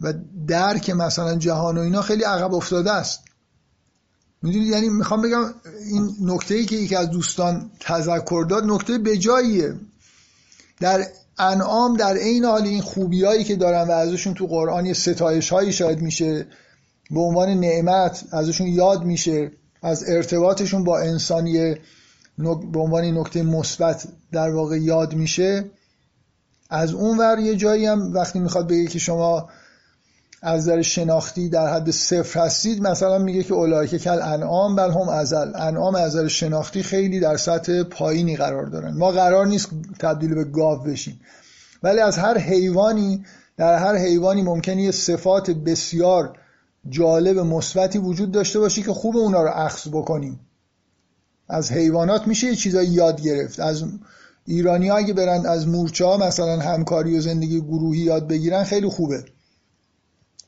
و درک مثلا جهان و اینا خیلی عقب افتاده است. می‌دونید یعنی می‌خوام بگم این نکته ای که یکی از دوستان تذکر داد نکته بجاییه در انعام در عین حال این خوبیایی که دارن و ازشون تو قرآن یه ستایش هایی شاید میشه به عنوان نعمت ازشون یاد میشه از ارتباطشون با انسانی به عنوان نکته مثبت در واقع یاد میشه. از اون ور یه جایی هم وقتی می‌خواد بگه که شما از در شناختی در حد صفر هستید مثلا میگه که اولایک کل انعام بل هم ازل. انعام از در شناختی خیلی در سطح پایینی قرار دارن. ما قرار نیست تبدیل به گاو بشیم. ولی از هر حیوانی در هر حیوانی ممکنه یه صفات بسیار جالب مثبتی وجود داشته باشی که خوب اونا رو اخذ بکنیم. از حیوانات میشه یه چیزایی یاد گرفت. از ایرانی ها اگه برن از مورچه ها مثلا همکاری و زندگی گروهی یاد بگیرن خیلی خوبه.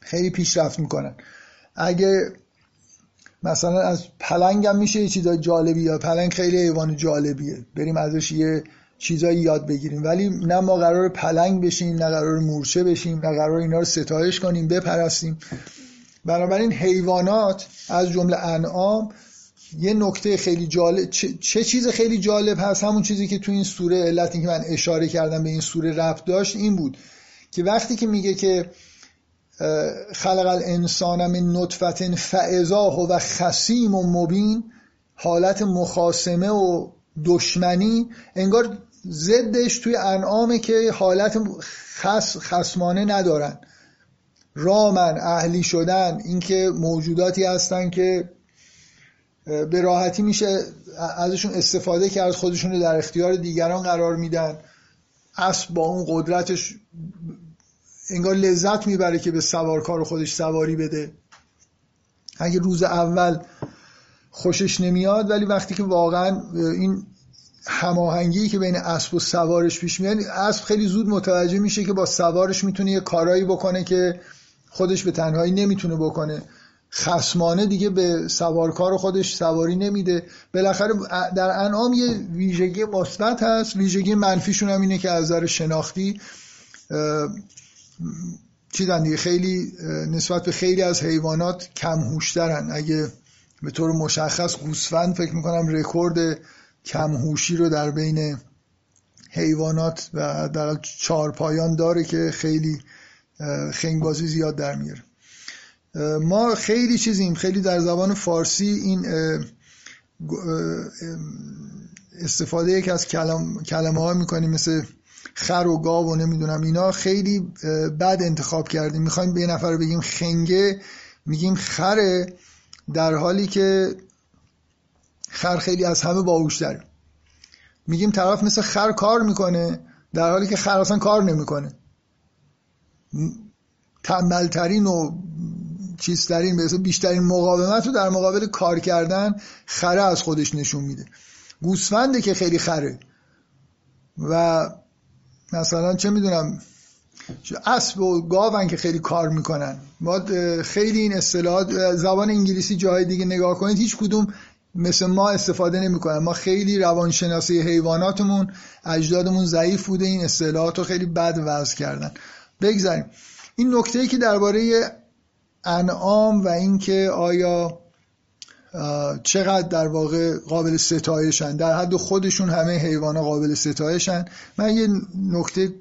خیلی پیشرفت می‌کنن. اگه مثلا از پلنگ هم میشه یه چیزای جالبی یا پلنگ خیلی حیوان جالبیه. بریم ازش یه چیزایی یاد بگیریم. ولی نه ما قرار پلنگ بشیم نه قرار مورچه بشیم نه قرار اینا رو ستایش کنیم بپرستیم. بنابراین حیوانات از جمله انعام یه نکته خیلی جالب چه, چه چیز خیلی جالب هست؟ همون چیزی که تو این سوره علت که من اشاره کردم به این سوره رفت داشت این بود که وقتی که میگه که خلق الانسان من نطفت فعضا و خسیم و مبین حالت مخاسمه و دشمنی انگار ضدش توی انعامه که حالت خس خسمانه ندارن. رامن اهلی شدن اینکه موجوداتی هستن که به راحتی میشه ازشون استفاده کرد خودشون رو در اختیار دیگران قرار میدن. اسب با اون قدرتش انگار لذت می‌بره که به سوارکار خودش سواری بده. اگه روز اول خوشش نمیاد ولی وقتی که واقعا این هماهنگی که بین اسب و سوارش پیش میاد اسب خیلی زود متوجه میشه که با سوارش می‌تونه یه کارایی بکنه که خودش به تنهایی نمی‌تونه بکنه. خسمانه دیگه به سوارکار خودش سواری نمیده. بالاخره در انعام یه ویژگی مثبت هست. ویژگی منفیشون هم اینه که از نظر شناختی چیزن دیگه خیلی نسبت به خیلی از حیوانات کم هوشترن اگه به طور مشخص گوسفند فکر می‌کنم رکورد کم هوشی رو در بین حیوانات و در چهار پایان داره که خیلی خنگبازی زیاد در میاره. ما خیلی چیزیم خیلی در زبان فارسی این استفاده یک از کلم، کلمه ها می‌کنیم مثل خر و گاو و نمی‌دونم اینا خیلی بد انتخاب کردیم. می‌خوایم به یه نفر بگیم خنگه میگیم خره در حالی که خر خیلی از همه باهوشتره میگیم طرف مثل خر کار می‌کنه در حالی که خر اصلا کار نمی‌کنه. تنبلترین و چیزترین به بیشترین مقاومت رو در مقابل کار کردن خره از خودش نشون میده. گوسفنده که خیلی خره. و مثلا چه می‌دونم اسب و گاون که خیلی کار می‌کنن. ما خیلی این اصطلاحات زبان انگلیسی جای دیگه نگاه کنید هیچ کدوم مثل ما استفاده نمی‌کنن. ما خیلی روانشناسی حیواناتمون اجدادمون ضعیف بوده این اصطلاحات رو خیلی بد وضع کردن. بگذاریم. این نکته ای که درباره انعام و اینکه آیا چقدر در واقع قابل ستایشن؟ در حد خودشون همه حیوانات قابل ستایشن. من یه نکته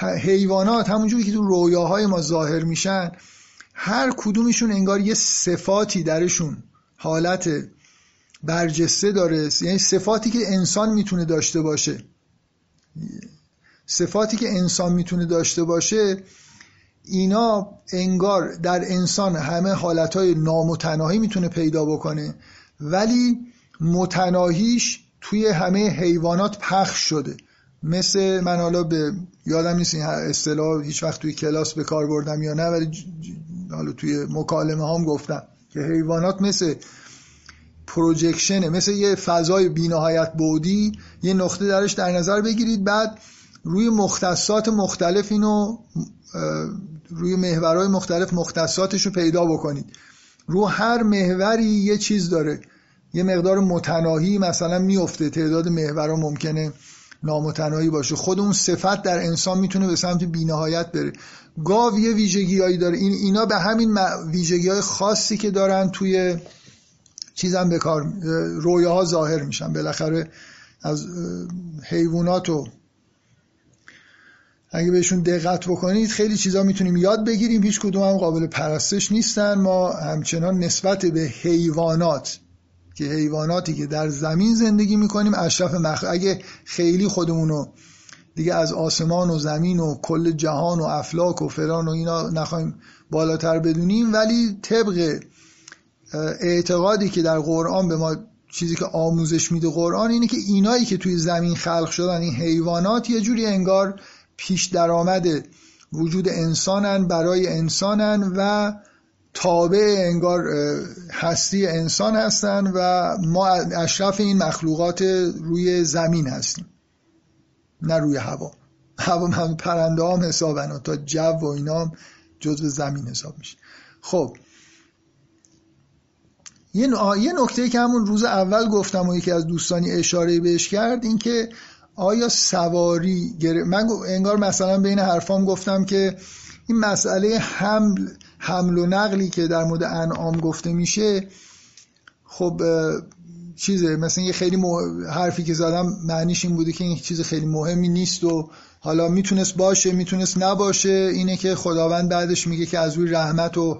حیوانات همونجوری که تو رویاهای ما ظاهر میشن هر کدومشون انگار یه صفاتی درشون حالت برجسته داره. یعنی صفاتی که انسان می‌تونه داشته باشه. صفاتی که انسان می‌تونه داشته باشه اینا انگار در انسان همه حالتهای نامتناهی می‌تونه پیدا بکنه ولی متناهیش توی همه حیوانات پخش شده. مثل من حالا به یادم نیست این اصطلاح هیچ وقت توی کلاس به کار بردم یا نه ولی حالا توی مکالمه هم گفتم که حیوانات مثل پروژکشنه مثل یه فضای بینهایت بودی یه نقطه درش در نظر بگیرید بعد روی مختصات مختلف اینو روی محورهای مختلف مختصاتش رو پیدا بکنید. رو هر محوری یه چیز داره. یه مقدار متناهی مثلا میفته. تعداد محورها ممکنه نامتناهی باشه. خود اون صفت در انسان می‌تونه به سمت بینهایت بره. گاو یه ویژگی داره. این اینا به همین ویژگی های خاصی که دارن توی چیزم به کار رویاها ظاهر میشن. بالاخره از حیوانات و اگه بهشون دقت بکنید خیلی چیزا می‌تونیم یاد بگیریم. هیچ کدوم هم قابل پرستش نیستن. ما همچنان نسبت به حیوانات که حیواناتی که در زمین زندگی می‌کنیم اشرف مخ اگه خیلی خودمونو دیگه از آسمان و زمین و کل جهان و افلاک و فلان و اینا نخوایم بالاتر بدونیم ولی طبق اعتقادی که در قرآن به ما چیزی که آموزش میده قرآن اینه که اینایی که توی زمین خلق شدن این حیوانات یه جوری انگار پیش درآمد وجود انسانن برای انسانن و تابع انگار هستی انسان هستن و ما اشرف این مخلوقات روی زمین هستیم نه روی هوا. هوا هم پرنده هم حسابن تا جو و اینا هم جزو زمین حساب میشه. خب. یه, نکته که همون روز اول گفتم و یکی از دوستانی اشاره بهش کرد این که آیا سواری من انگار مثلا بین حرفام گفتم که این مسئله حمل حمل و نقلی که در مورد انعام گفته میشه خب چیزه. مثلا یه خیلی حرفی که زدم معنیش این بوده که این چیز خیلی مهمی نیست و حالا می‌تونست باشه می‌تونست نباشه. اینه که خداوند بعدش میگه که از روی رحمت و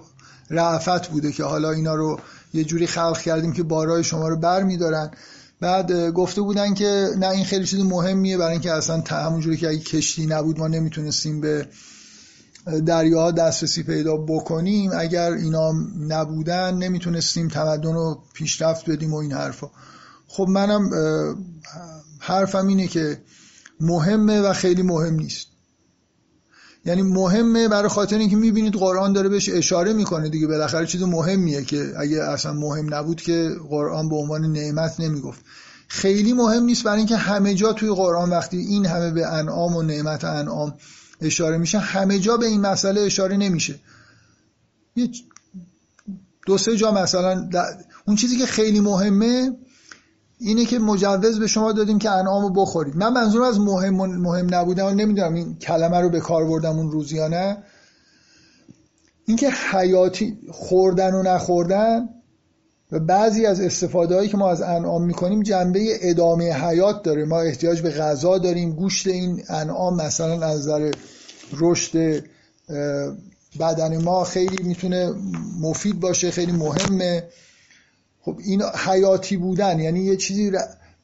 رعفت بوده که حالا اینا رو یه جوری خلق کردیم که بارای شما رو بر میدارن بعد گفته بودن که نه این خیلی چیز مهمیه برای اینکه اصلا همونجوری که اگه کشتی نبود ما نمی‌تونستیم به دریاها دسترسی پیدا بکنیم. اگر اینا نبودن نمی‌تونستیم تمدن رو پیشرفت بدیم و این حرفا. خب منم حرفم اینه که مهمه و خیلی مهم نیست. یعنی مهمه برای خاطر اینکه می‌بینید قرآن داره بهش اشاره می‌کنه دیگه. بالاخره چیز مهمیه که اگه اصلا مهم نبود که قرآن به عنوان نعمت نمی‌گفت. خیلی مهم نیست برای اینکه همه جا توی قرآن وقتی این همه به انعام و نعمت انعام اشاره میشه همه جا به این مسئله اشاره نمیشه. یه دو سه جا مثلا اون چیزی که خیلی مهمه اینه که مجوز به شما دادیم که انعامو بخورید من منظورم از مهم مهم نبودم و نمی‌دونم این کلمه رو به کار بردم اون روز یا نه. اینکه حیاتی خوردن و نخوردن و بعضی از استفاده هایی که ما از انعام می‌کنیم جنبه ادامه حیات داره. ما احتیاج به غذا داریم گوشت این انعام مثلا از نظر رشد بدن ما خیلی می‌تونه مفید باشه خیلی مهمه. خب این حیاتی بودن یعنی یه چیزی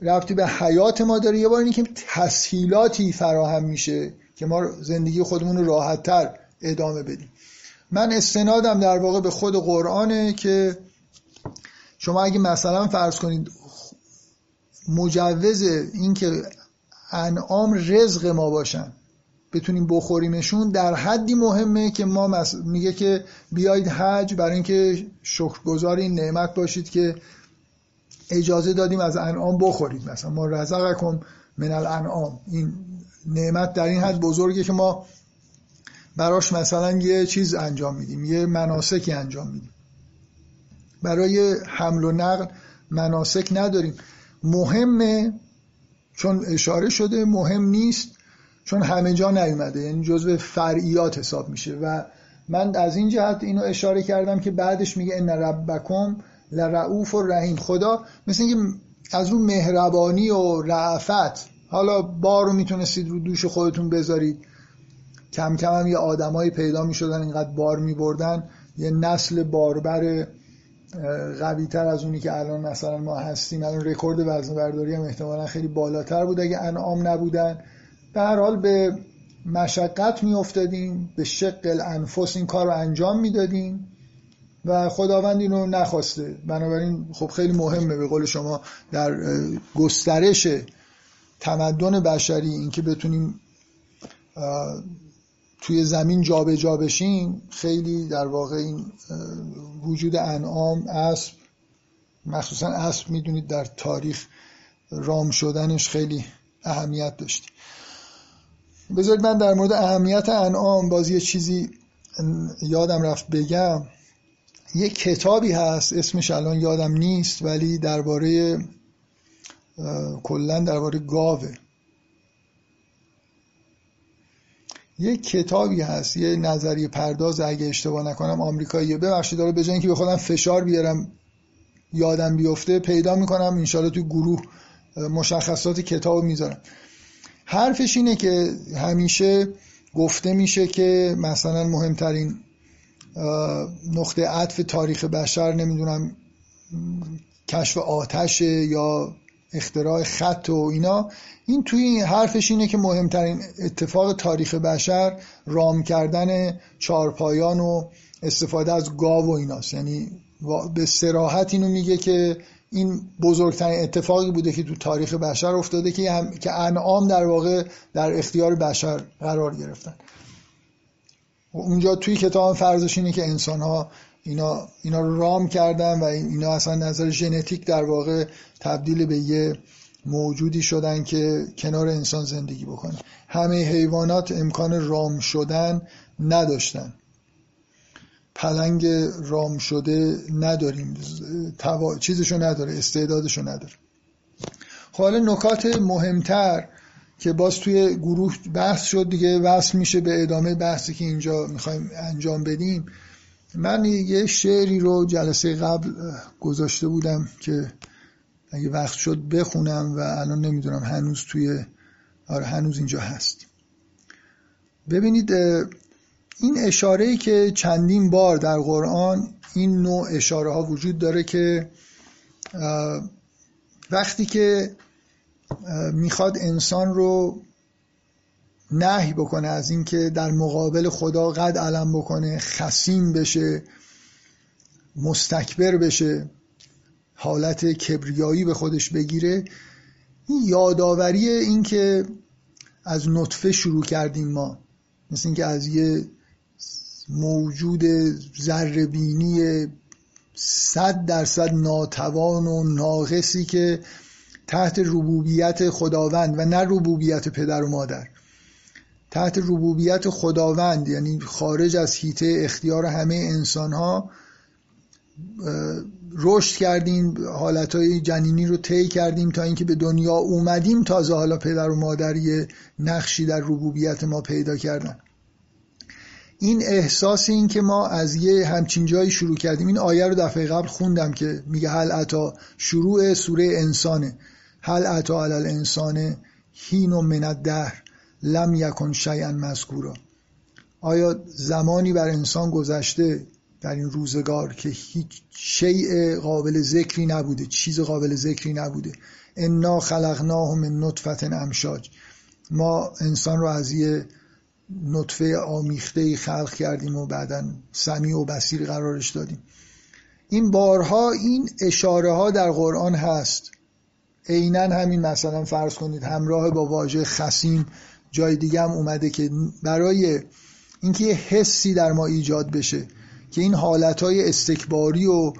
ربطی به حیات ما داره. یه بار اینکه تسهیلاتی فراهم میشه که ما زندگی خودمون رو راحتتر ادامه بدیم. من استنادم در واقع به خود قرآنه که شما اگه مثلا فرض کنید مجوز اینکه انعام رزق ما باشن بتونیم بخوریمشون در حدی مهمه که ما میگه که بیایید حج برای اینکه شکرگزار این نعمت باشید که اجازه دادیم از انعام بخورید مثلا ما رزقکم من الانعام. این نعمت در این حد بزرگه که ما براش مثلا یه چیز انجام میدیم یه مناسکی انجام میدیم. برای حمل و نقل مناسک نداریم. مهمه چون اشاره شده مهم نیست چون همه جا نیومده یعنی جزء فرعیات حساب میشه. و من از این جهت اینو اشاره کردم که بعدش میگه ان ربکم لرعوف و رحیم خدا مثل اینکه از اون مهربانی و رعفت حالا بارو می‌تونستید رو دوش خودتون بذارید. کم کم هم یه آدمایی پیدا می‌شدن اینقدر بار میبردن. یه نسل باربر قوی تر از اونی که الان مثلا ما هستیم. الان رکورد وزن برداری هم احتمالا خیلی بالاتر بود اگه انعام نبودن. در حال به مشقت میافتادیم به شق الانفس این کار رو انجام می‌دادیم و خداوند اینو نخواسته. بنابراین خب خیلی مهمه به قول شما در گسترش تمدن بشری اینکه بتونیم توی زمین جابجا جا بشیم خیلی در واقع این وجود انعام اسب مخصوصا اسب می‌دونید در تاریخ رام شدنش خیلی اهمیت داشتی بذارید من در مورد اهمیت انعام باز یه چیزی یادم رفت بگم. یه کتابی هست اسمش الان یادم نیست ولی درباره کلا درباره گاوه. یه کتابی هست یه نظریه پرداز اگه اشتباه نکنم آمریکاییه. ببخشید داره به اینکه به خودم فشار بیارم یادم بیفته پیدا می‌کنم انشالله تو گروه مشخصات کتاب می‌ذارم. حرفش اینه که همیشه گفته میشه که مثلا مهمترین نقطه عطف تاریخ بشر نمی‌دونم کشف آتش یا اختراع خط و اینا این توی این حرفش اینه که مهمترین اتفاق تاریخ بشر رام کردن چارپایان و استفاده از گاو و ایناست. یعنی به سراحت اینو میگه که این بزرگترین اتفاقی بوده که تو تاریخ بشر افتاده که هم... که انعام در واقع در اختیار بشر قرار گرفتن. اونجا توی کتاب فرضش اینه که انسان ها اینا, اینا رو رام کردن و اینا اصلا نظر ژنتیک در واقع تبدیل به یه موجودی شدن که کنار انسان زندگی بکنه. همه حیوانات امکان رام شدن نداشتن. پلنگ رام شده نداریم. توا... چیزشو نداره استعدادشو نداره. خب حالا نکات مهمتر که باز توی گروه بحث شد دیگه وصل میشه به ادامه بحثی که اینجا می‌خوایم انجام بدیم. من یه شعری رو جلسه قبل گذاشته بودم که اگه وقت شد بخونم و الان نمی‌دونم هنوز توی آره هنوز اینجا هست. ببینید این اشاره که چندین بار در قرآن این نوع اشاره ها وجود داره که وقتی که می‌خواد انسان رو نهی بکنه از اینکه در مقابل خدا قد علم بکنه خسیم بشه مستکبر بشه حالت کبریایی به خودش بگیره این یادآوری این که از نطفه شروع کردیم ما مثل اینکه از یه موجود ذربینی صد درصد ناتوان و ناقصی که تحت ربوبیت خداوند و نه ربوبیت پدر و مادر. تحت ربوبیت خداوند یعنی خارج از حیطه اختیار همه انسان ها رشد کردیم حالتهای جنینی رو طی کردیم تا اینکه به دنیا اومدیم تازه حالا پدر و مادر نقشی در ربوبیت ما پیدا کردن. این احساس این که ما از یه همچین جایی شروع کردیم این آیه رو دفعه قبل خوندم که میگه هل عطا شروع سوره انسانه. هل عطا علی الانسان هین و من در لم یکن شیئا مذکورا. آیا زمانی بر انسان گذشته در این روزگار که هیچ شیء قابل ذکری نبوده چیز قابل ذکری نبوده؟ انا خلقناه من نطفت امشاج. ما انسان رو از یه نطفه آمیخته خلق کردیم و بعدا سمیع و بسیر قرارش دادیم. این بارها این اشاره ها در قرآن هست. عینا همین مثلا فرض کنید همراه با واژه خسیم جای دیگه هم اومده که برای اینکه یه حسی در ما ایجاد بشه که این حالتهای استکباری و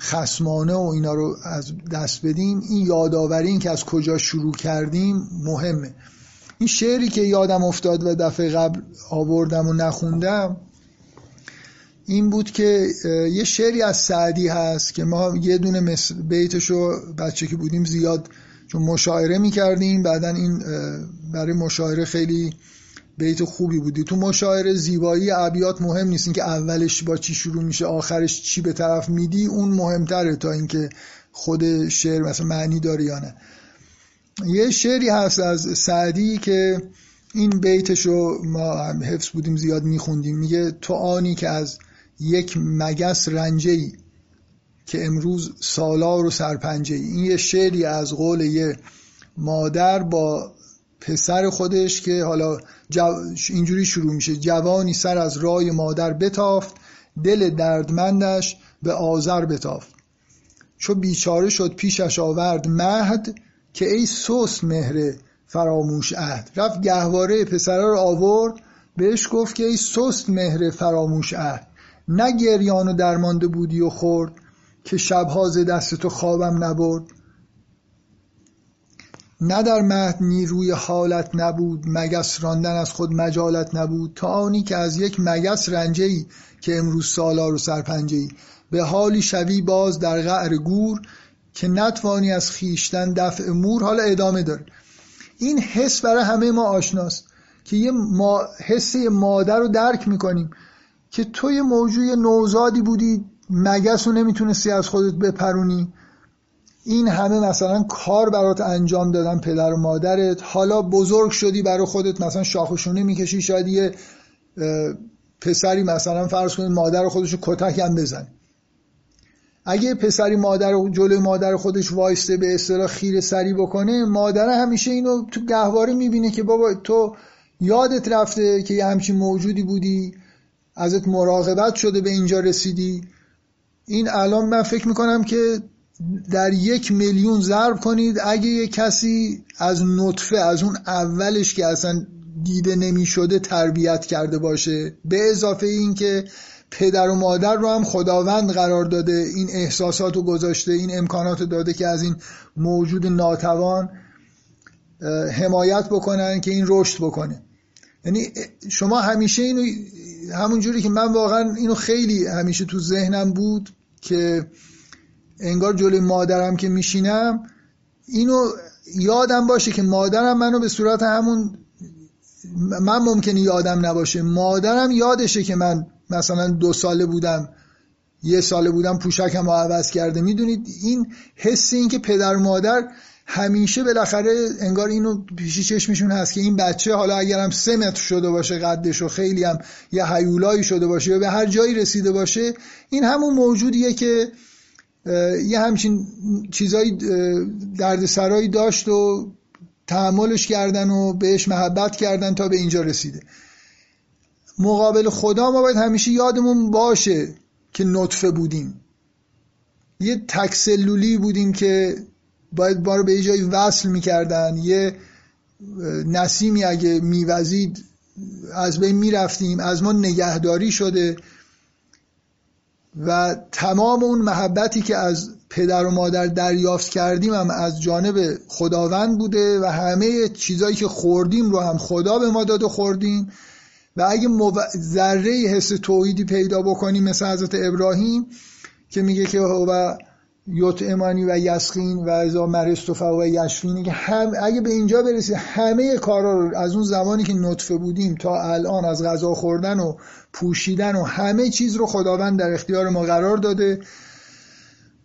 خسمانه و اینا رو از دست بدیم این یادآوری این که از کجا شروع کردیم مهمه. این شعری که یادم افتاد و دفعه قبل آوردم و نخوندم این بود که یه شعری از سعدی هست که ما یه دونه بیتشو بچه که بودیم زیاد چون مشاعره می‌کردیم بعدا این برای مشاعره خیلی بیت خوبی بودی. تو مشاعره زیبایی ابیات مهم نیست که اولش با چی شروع میشه آخرش چی به طرف میدی اون مهمتره تا اینکه خود شعر مثلا معنی داره یا نه. یه شعری هست از سعدی که این بیتشو ما هم حفظ بودیم زیاد میخوندیم. میگه تو آنی که از یک مگس رنجه ای که امروز سالار و سرپنجه ای این یه شعری از قول یه مادر با پسر خودش که حالا اینجوری شروع میشه. جوانی سر از رای مادر بتافت دل دردمندش به آذر بتافت. چو بیچاره شد پیشش آورد مهد که ای سوس مهر فراموش عهد. رفت گهواره پسره رو آورد بهش گفت که ای سست مهر فراموش عهد. نه گریان و درمانده بودی و خورد که شبها ز دست تو خوابم نبرد. نه در مهد نیروی حالت نبود مگس راندن از خود مجالت نبود. تا آنی که از یک مگس رنجه ای که امروز سالار و سرپنجه ای به حالی شوی باز در غعر گور که نتوانی از خیشتن دفع مور حالا ادامه داره. این حس برای همه ما آشناست که یه ما حس مادر رو درک می‌کنیم که تو یه موجود نوزادی بودی مگس رو نمی‌تونستی از خودت بپرونی. این همه مثلا کار برات انجام دادن پدر و مادرت. حالا بزرگ شدی برای خودت مثلا شاخشونه می‌کشی شاید یه پسری مثلا فرض کنید مادر خودش رو کتک هم بزن اگه پسری مادر جلوی مادر خودش وایسته به اصطلاح خیر سری بکنه مادر همیشه اینو تو گهواره می‌بینه که بابا تو یادت رفته که یه همچین موجودی بودی ازت مراقبت شده به اینجا رسیدی. این الان من فکر می‌کنم که در یک میلیون ضرب کنید اگه یه کسی از نطفه از اون اولش که اصلا دیده نمی شده تربیت کرده باشه. به اضافه این که پدر و مادر رو هم خداوند قرار داده این احساسات رو گذاشته این امکانات داده که از این موجود ناتوان حمایت بکنن که این رشد بکنه. یعنی شما همیشه اینو همون جوری که من واقعا اینو خیلی همیشه تو ذهنم بود که انگار جلوی مادرم که میشینم اینو یادم باشه که مادرم منو به صورت همون من ممکنه یادم نباشه مادرم یادشه که من مثلا دو ساله بودم یه ساله بودم پوشکم رو عوض کرده. می‌دونید این حس این که پدر مادر همیشه بالاخره انگار اینو پیشی چشمشون هست که این بچه حالا اگرم سه متر شده باشه قدش و خیلی هم یه حیولایی شده باشه یا به هر جایی رسیده باشه این همون موجودیه که یه همچین چیزایی دردسرایی داشت و تحملش کردن و بهش محبت کردن تا به اینجا رسیده. مقابل خدا ما باید همیشه یادمون باشه که نطفه بودیم. یه تکسلولی بودیم که باید ما به جایی وصل می‌کردن. یه نسیمی اگه میوزید از بین می‌رفتیم از ما نگهداری شده و تمام اون محبتی که از پدر و مادر دریافت کردیم هم از جانب خداوند بوده و همه چیزایی که خوردیم رو هم خدا به ما داد و خوردیم. و اگه مو... ذره حس توحیدی پیدا بکنیم مثل حضرت ابراهیم که میگه که و یوت امانی و یسخین و ازا مرستوفا و یشفینی که هم اگه به اینجا برسید همه کارا رو از اون زمانی که نطفه بودیم تا الان از غذا خوردن و پوشیدن و همه چیز رو خداوند در اختیار ما قرار داده.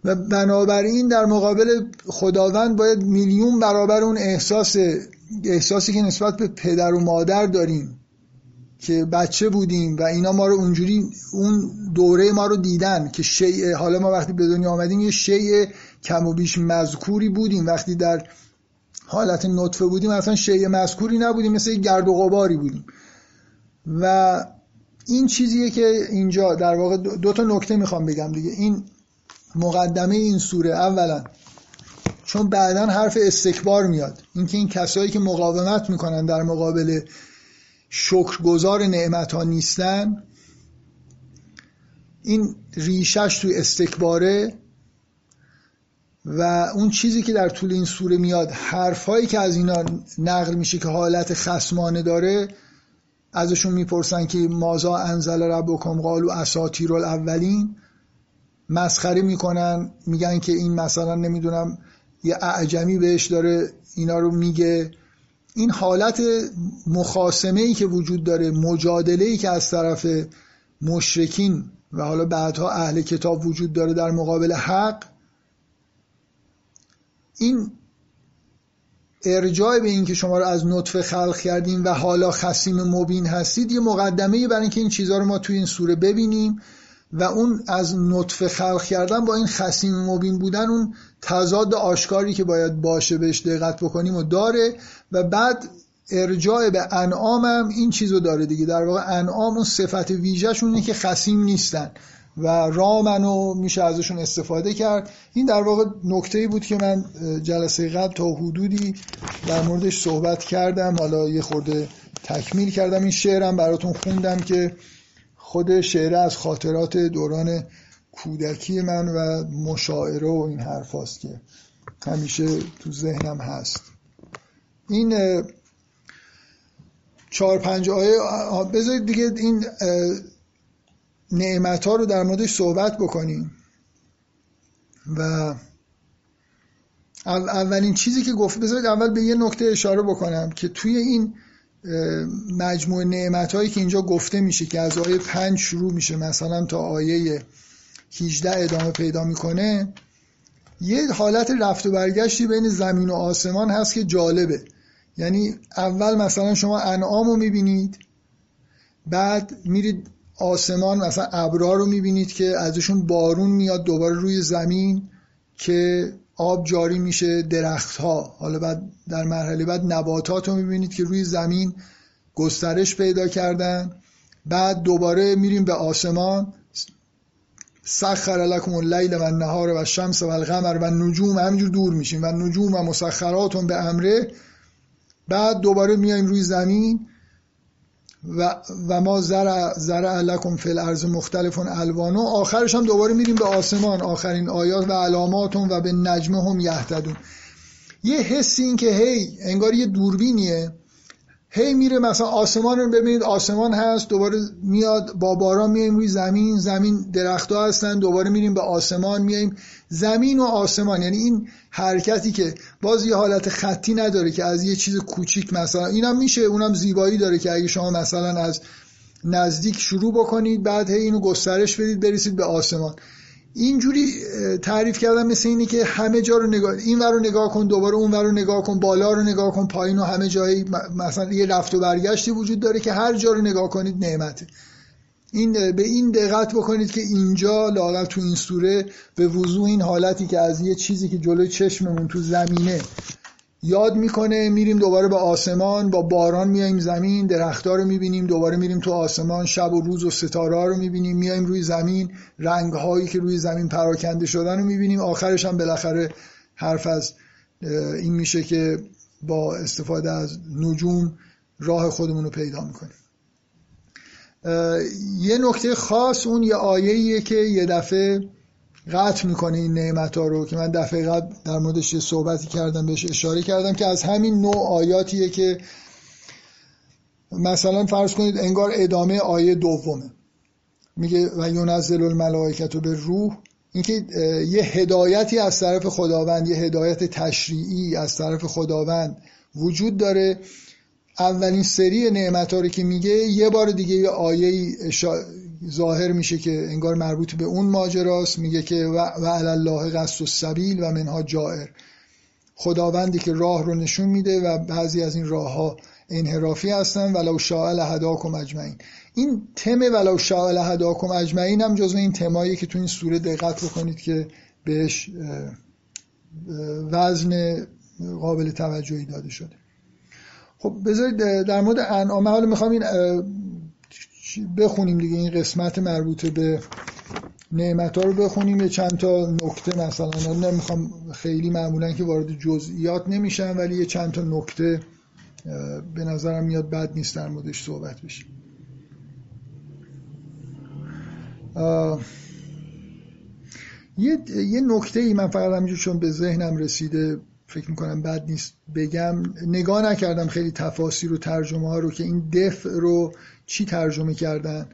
و بنابراین در مقابل خداوند باید میلیون برابر اون احساس احساسی که نسبت به پدر و مادر داریم. که بچه بودیم و اینا ما رو اونجوری اون دوره ما رو دیدن که شیء حالا ما وقتی به دنیا آمدیم یه شیء کم و بیش مذکوری بودیم. وقتی در حالت نطفه بودیم اصلا شیء مذکوری نبودیم مثل یه گرد و غباری بودیم. و این چیزیه که اینجا در واقع دو تا نکته می‌خوام بگم دیگه. این مقدمه این سوره اولا چون بعدا حرف استکبار میاد. اینکه این کسایی که مقاومت می‌کنن در مقابل شکرگزار نعمت ها نیستن. این ریشش توی استکباره و اون چیزی که در طول این سوره میاد حرفهایی که از اینا نقل میشه که حالت خسمانه داره ازشون می‌پرسن که مازا انزل ربکم؟ قالو اساطیر الاولین مسخره می‌کنن میگن که این مثلا نمی‌دونم یه اعجمی بهش داره اینا رو میگه. این حالت مخاسمه ای که وجود داره مجادله ای که از طرف مشرکین و حالا بعدها اهل کتاب وجود داره در مقابل حق این ارجاع به اینکه شما رو از نطفه خلق کردیم و حالا خسیم مبین هستید یه مقدمه برای اینکه این چیزها رو ما توی این سوره ببینیم و اون از نطفه خلق کردن با این خسیم مبین بودن اون تضاد آشکاری که باید باشه بهش دقت بکنیم و داره و بعد ارجاع به انعام هم این چیزو داره دیگه. در واقع انعام اون صفت ویژهشون اینه که خسیم نیستن و رامنو میشه ازشون استفاده کرد. این در واقع نکته بود که من جلسه قبل تا حدودی در موردش صحبت کردم. حالا یه خورده تکمیل کردم این شعرم براتون خوندم که خود شعر از خاطرات دوران کودکی من و مشاعره و این حرف که همیشه تو ذهنم هست. این چهار پنج آیه بذارید دیگه این نعمت ها رو در موردش صحبت بکنیم. و اولین چیزی که گفت بذارید اول به یه نکته اشاره بکنم که توی این مجموع نعمت هایی که اینجا گفته میشه که از آیه پنج شروع میشه مثلا تا آیه 18 ادامه پیدا می‌کنه یه حالت رفت و برگشتی بین زمین و آسمان هست که جالبه. یعنی اول مثلا شما انعام رو می‌بینید بعد میرید آسمان مثلا ابرا رو می‌بینید که ازشون بارون میاد دوباره روی زمین که آب جاری میشه درخت ها حالا بعد در مرحله بعد نباتات رو می‌بینید که روی زمین گسترش پیدا کردن. بعد دوباره میریم به آسمان. سخر لکم اللیل و النهار و الشمس و القمر و نجوم همینجور دور میشیم و نجوم و مسخراتون به امره. بعد دوباره میایم روی زمین و, و ما زرع, زرع لکم فی الارض مختلف الوانو. آخرش هم دوباره میریم به آسمان آخرین آیات و علاماتون و به نجمه هم یهتدون. یه حسی این که هی انگار یه دوربینیه. هی میره مثلا آسمان رو ببینید آسمان هست دوباره میاد با باران میایم روی زمین زمین درختها هستن دوباره میریم به آسمان میایم زمین و آسمان یعنی این حرکتی که باز یه حالت خطی نداره که از یه چیز کوچیک مثلا اینم میشه اونم زیبایی داره که اگه شما مثلا از نزدیک شروع بکنید بعد هی اینو گسترش بدید برسید به آسمان. اینجوری تعریف کردم مثل اینی که همه جا رو نگاه این ور رو نگاه کن دوباره اون ور رو نگاه کن بالا رو نگاه کن پایین و همه جایی مثلا یه رفت و برگشتی وجود داره که هر جا رو نگاه کنید نعمته. این به این دقت بکنید که اینجا لاغر تو این سوره به وضوح این حالتی که از یه چیزی که جلوی چشممون تو زمینه یاد می‌کنه میریم دوباره به آسمان با باران میایم زمین درختها رو می‌بینیم دوباره میریم تو آسمان شب و روز و ستاره رو می‌بینیم میایم روی زمین رنگ هایی که روی زمین پراکنده شدن رو می‌بینیم. آخرش هم بالاخره حرف از این میشه که با استفاده از نجوم راه خودمون رو پیدا می‌کنیم. یه نکته خاص اون یه آیه که یه دفعه قطع می‌کنه این نعمت ها رو که من دفعه قبل در موردش یه صحبتی کردم بهش اشاره کردم که از همین نوع آیاتیه که مثلا فرض کنید انگار ادامه آیه دومه. میگه و یونزل الملائکت به روح اینکه یه هدایتی از طرف خداوند یه هدایت تشریعی از طرف خداوند وجود داره. اولین سری نعمت رو که میگه یه بار دیگه یه آیه ظاهر میشه که انگار مربوط به اون ماجراست. میگه که و, الله قصد و سبیل و منها جائر. خداوندی که راه رو نشون میده و بعضی از این راه ها انحرافی هستن. ولو شاء لهداکم اجمعین. این تم ولو شاء لهداکم اجمعین هم جزو این تمایی که تو این سوره دقت بکنید که بهش وزن قابل توجهی داده شده. خب بذارید در مورد انعام حالا می‌خوام این بخونیم دیگه؟ این قسمت مربوط به نعمت ها رو بخونیم یه چند تا نکته مثلا. نمی‌خوام خیلی معمولا که وارد جزئیات نمیشم ولی یه چند تا نکته به نظرم میاد بد نیست در موردش صحبت بشه یه, یه نکته ای من فقط همینجور چون به ذهنم رسیده فکر می‌کنم بد نیست بگم نگاه نکردم خیلی تفاصیل و ترجمه ها رو که این دف رو چی ترجمه کردن؟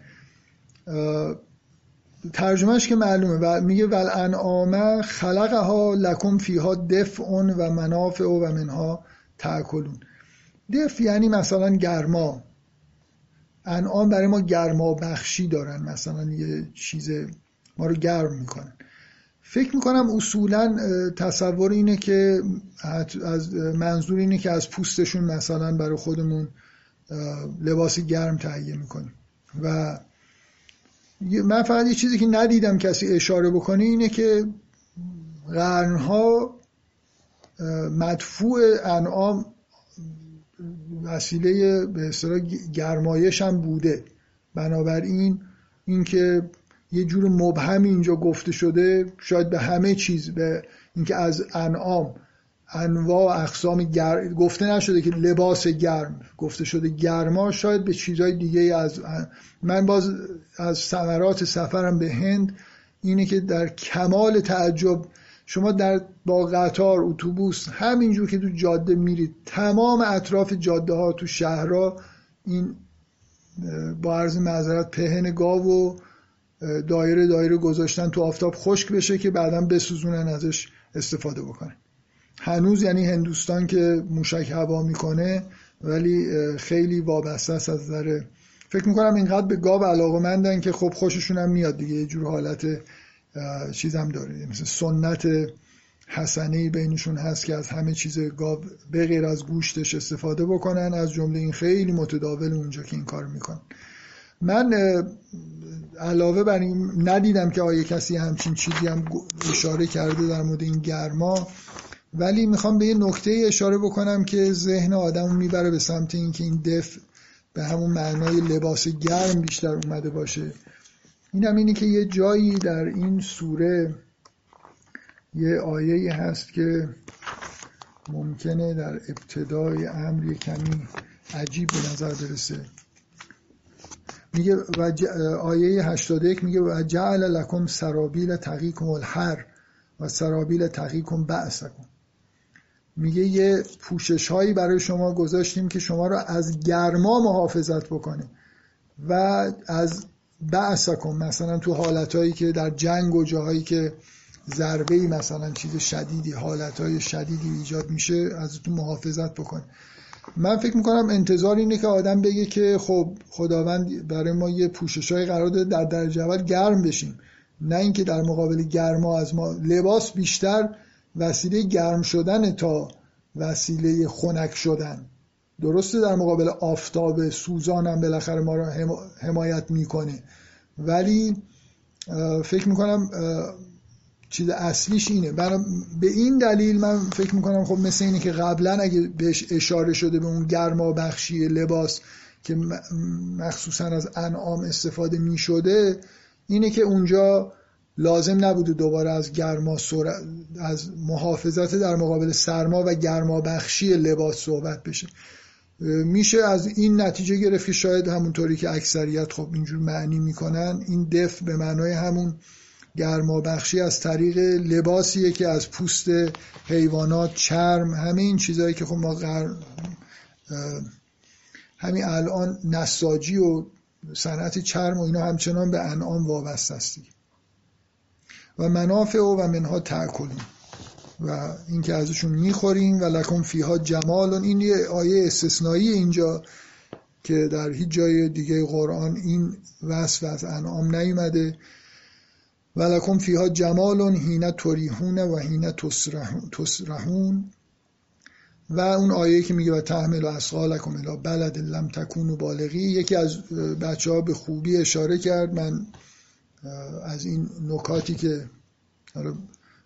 ترجمهش که معلومه و میگه ول انعام خلقها لکم فیها دفع و منافع و منها تاکلون دف یعنی مثلا گرما. انعام برای ما گرما بخشی دارن مثلا یه چیز ما رو گرم می‌کنن. فکر می‌کنم اصولا تصور اینه که از منظور اینه که از پوستشون مثلا برای خودمون لباس گرم تهیه می‌کنیم. و من فقط یه چیزی که ندیدم کسی اشاره بکنه اینه که قرنها مدفوع انعام وسیله به اصطلاح گرمایش هم بوده. بنابراین اینکه یه جور مبهم اینجا گفته شده شاید به همه چیز به اینکه از انعام انواع اقسام گر... گفته نشده که لباس گرم. گفته شده گرما شاید به چیزهای دیگه از من باز از ثمرات سفرم به هند. اینه که در کمال تعجب شما در با قطار اتوبوس همینجور که تو جاده میرید تمام اطراف جاده ها تو شهرها این با عرض معذرت پهن گاو و دایره دایره گذاشتن تو آفتاب خشک بشه که بعدا بسوزونن ازش استفاده بکنن. هنوز یعنی هندوستان که موشک هوا می‌کنه ولی خیلی وابسته است از نظر فکر می‌کنم اینقدر به گاو علاقه مندن که خب خوششون هم میاد دیگه. یه جور حالت چیزم داره. مثل سنت حسنه بینشون هست که از همه چیز گاو به غیر از گوشتش استفاده بکنن. از جمله این خیلی متداول اونجا که این کار می‌کنن. من علاوه بر این ندیدم که آیه کسی همچین چیزی هم اشاره کرده در مورد این گرما. ولی می‌خوام به یه نکته اشاره بکنم که ذهن آدم می‌بره به سمت اینکه این دف به همون معنای لباس گرم بیشتر اومده باشه. این هم اینه که یه جایی در این سوره یه آیه هست که ممکنه در ابتدای امر کمی عجیب به نظر برسه. میگه و آیه 81 میگه و جعل لکم سرابیل تقیکم الحر و سرابیل تقیکم بعثکم میگه یه پوشش هایی برای شما گذاشتیم که شما رو از گرما محافظت بکنه و از بعثکم مثلا تو حالتهایی که در جنگ و جاهایی که ضربه مثلا چیز شدیدی حالتهای شدیدی ایجاد میشه از تو محافظت بکنه. من فکر می‌کنم انتظار اینه که آدم بگه که خب خداوند برای ما یه پوشش های قرار داده در درجه اول گرم بشیم. نه اینکه در مقابل گرما از ما لباس بیشتر وسیله گرم شدن تا وسیله خنک شدن. درسته در مقابل آفتاب سوزان هم بالاخره ما رو حمایت می‌کنه. ولی فکر می‌کنم چیز اصلیش اینه. به این دلیل من فکر می‌کنم خب مثل اینه که قبلا اگه بهش اشاره شده به اون گرما بخشی لباس که مخصوصا از انعام استفاده می‌شده اینه که اونجا لازم نبوده دوباره از گرما از محافظت در مقابل سرما و گرما بخشی لباس صحبت بشه. میشه از این نتیجه گرفت که شاید همونطوری که اکثریت خب اینجور معنی می‌کنن این دف به معنای همون گرما بخشی از طریق لباسیه که از پوست حیوانات چرم همه این چیزهایی که خب ما غر... همین الان نساجی و صنعت چرم و اینا همچنان به انعام وابسته است و منافع و منها تأکلون و اینکه ازشون می‌خوریم و لکم فیها جمال این یه آیه استثنایی اینجا که در هیچ جای دیگه قرآن این وصف از انعام نیومده. و لکم فیها جمال هینه تریحون و هینه تسرحون و اون آیه که میگه و تحمل و اسقالکم الی بلد لم تکون بالغی. یکی از بچه ها به خوبی اشاره کرد. من از این نکاتی که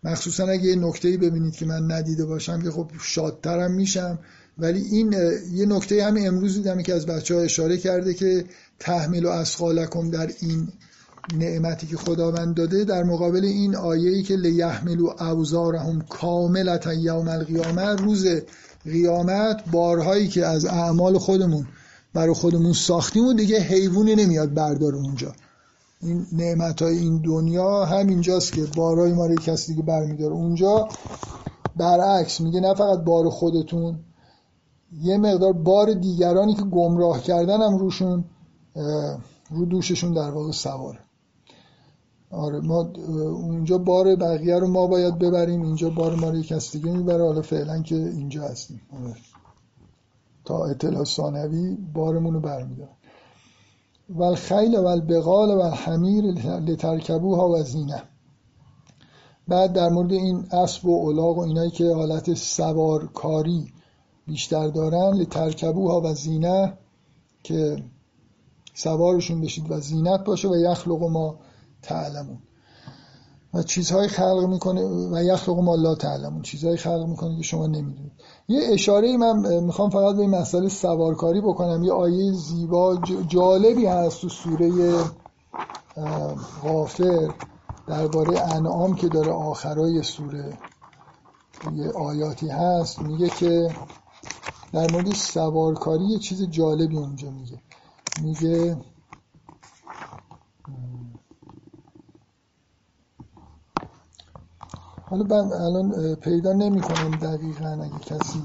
مخصوصا اگه یه نکته ببینید که من ندیده باشم که خب شادترم میشم. ولی این یه نکته همین امروز دیدم که از بچه ها اشاره کرده که تحمل و اسقالکم در این نعمتی که خداوند داده در مقابل این آیه‌ای که لیحملوا اوزارهم کاملتا یوم القیامه روز قیامت بارهایی که از اعمال خودمون برای خودمون ساختیم و دیگه حیوانی نمیاد برداره اونجا. این نعمت های این دنیا همینجاست که بارهای ما رو کسی دیگه برمیداره. اونجا برعکس میگه نه فقط بار خودتون یه مقدار بار دیگرانی که گمراه کردن هم روشون رو دوششون در واقع سواره. آره ما اونجا بار بقیه رو ما باید ببریم اینجا بار ما رو یک کس دیگه می‌بره. حالا فعلا که اینجا هستیم. آره. تا اطلاع ثانوی بارمون رو برمیدارم. و الخیل و البقال و الحمیر لترکبوها و زینه. بعد در مورد این اسب و الاغ و اینایی که حالت سوارکاری بیشتر دارن لترکبوها و زینه که سوارشون بشید و زینت باشه و یخلق ما تعلمون. و چیزهای خلق می‌کنه و یخلق ما لا تعلمون. چیزهای خلق می‌کنه که شما نمی‌دونید. یه اشاره من می‌خوام فقط به این مسئله سوارکاری بکنم. یه آیه زیبا جالبی هست تو سوره غافر درباره انعام که داره آخرای سوره. یه آیاتی هست. میگه که در مورد سوارکاری یه چیز جالبی اونجا میگه. میگه حالا من الان پیدا نمی کنم دقیقا اگه کسی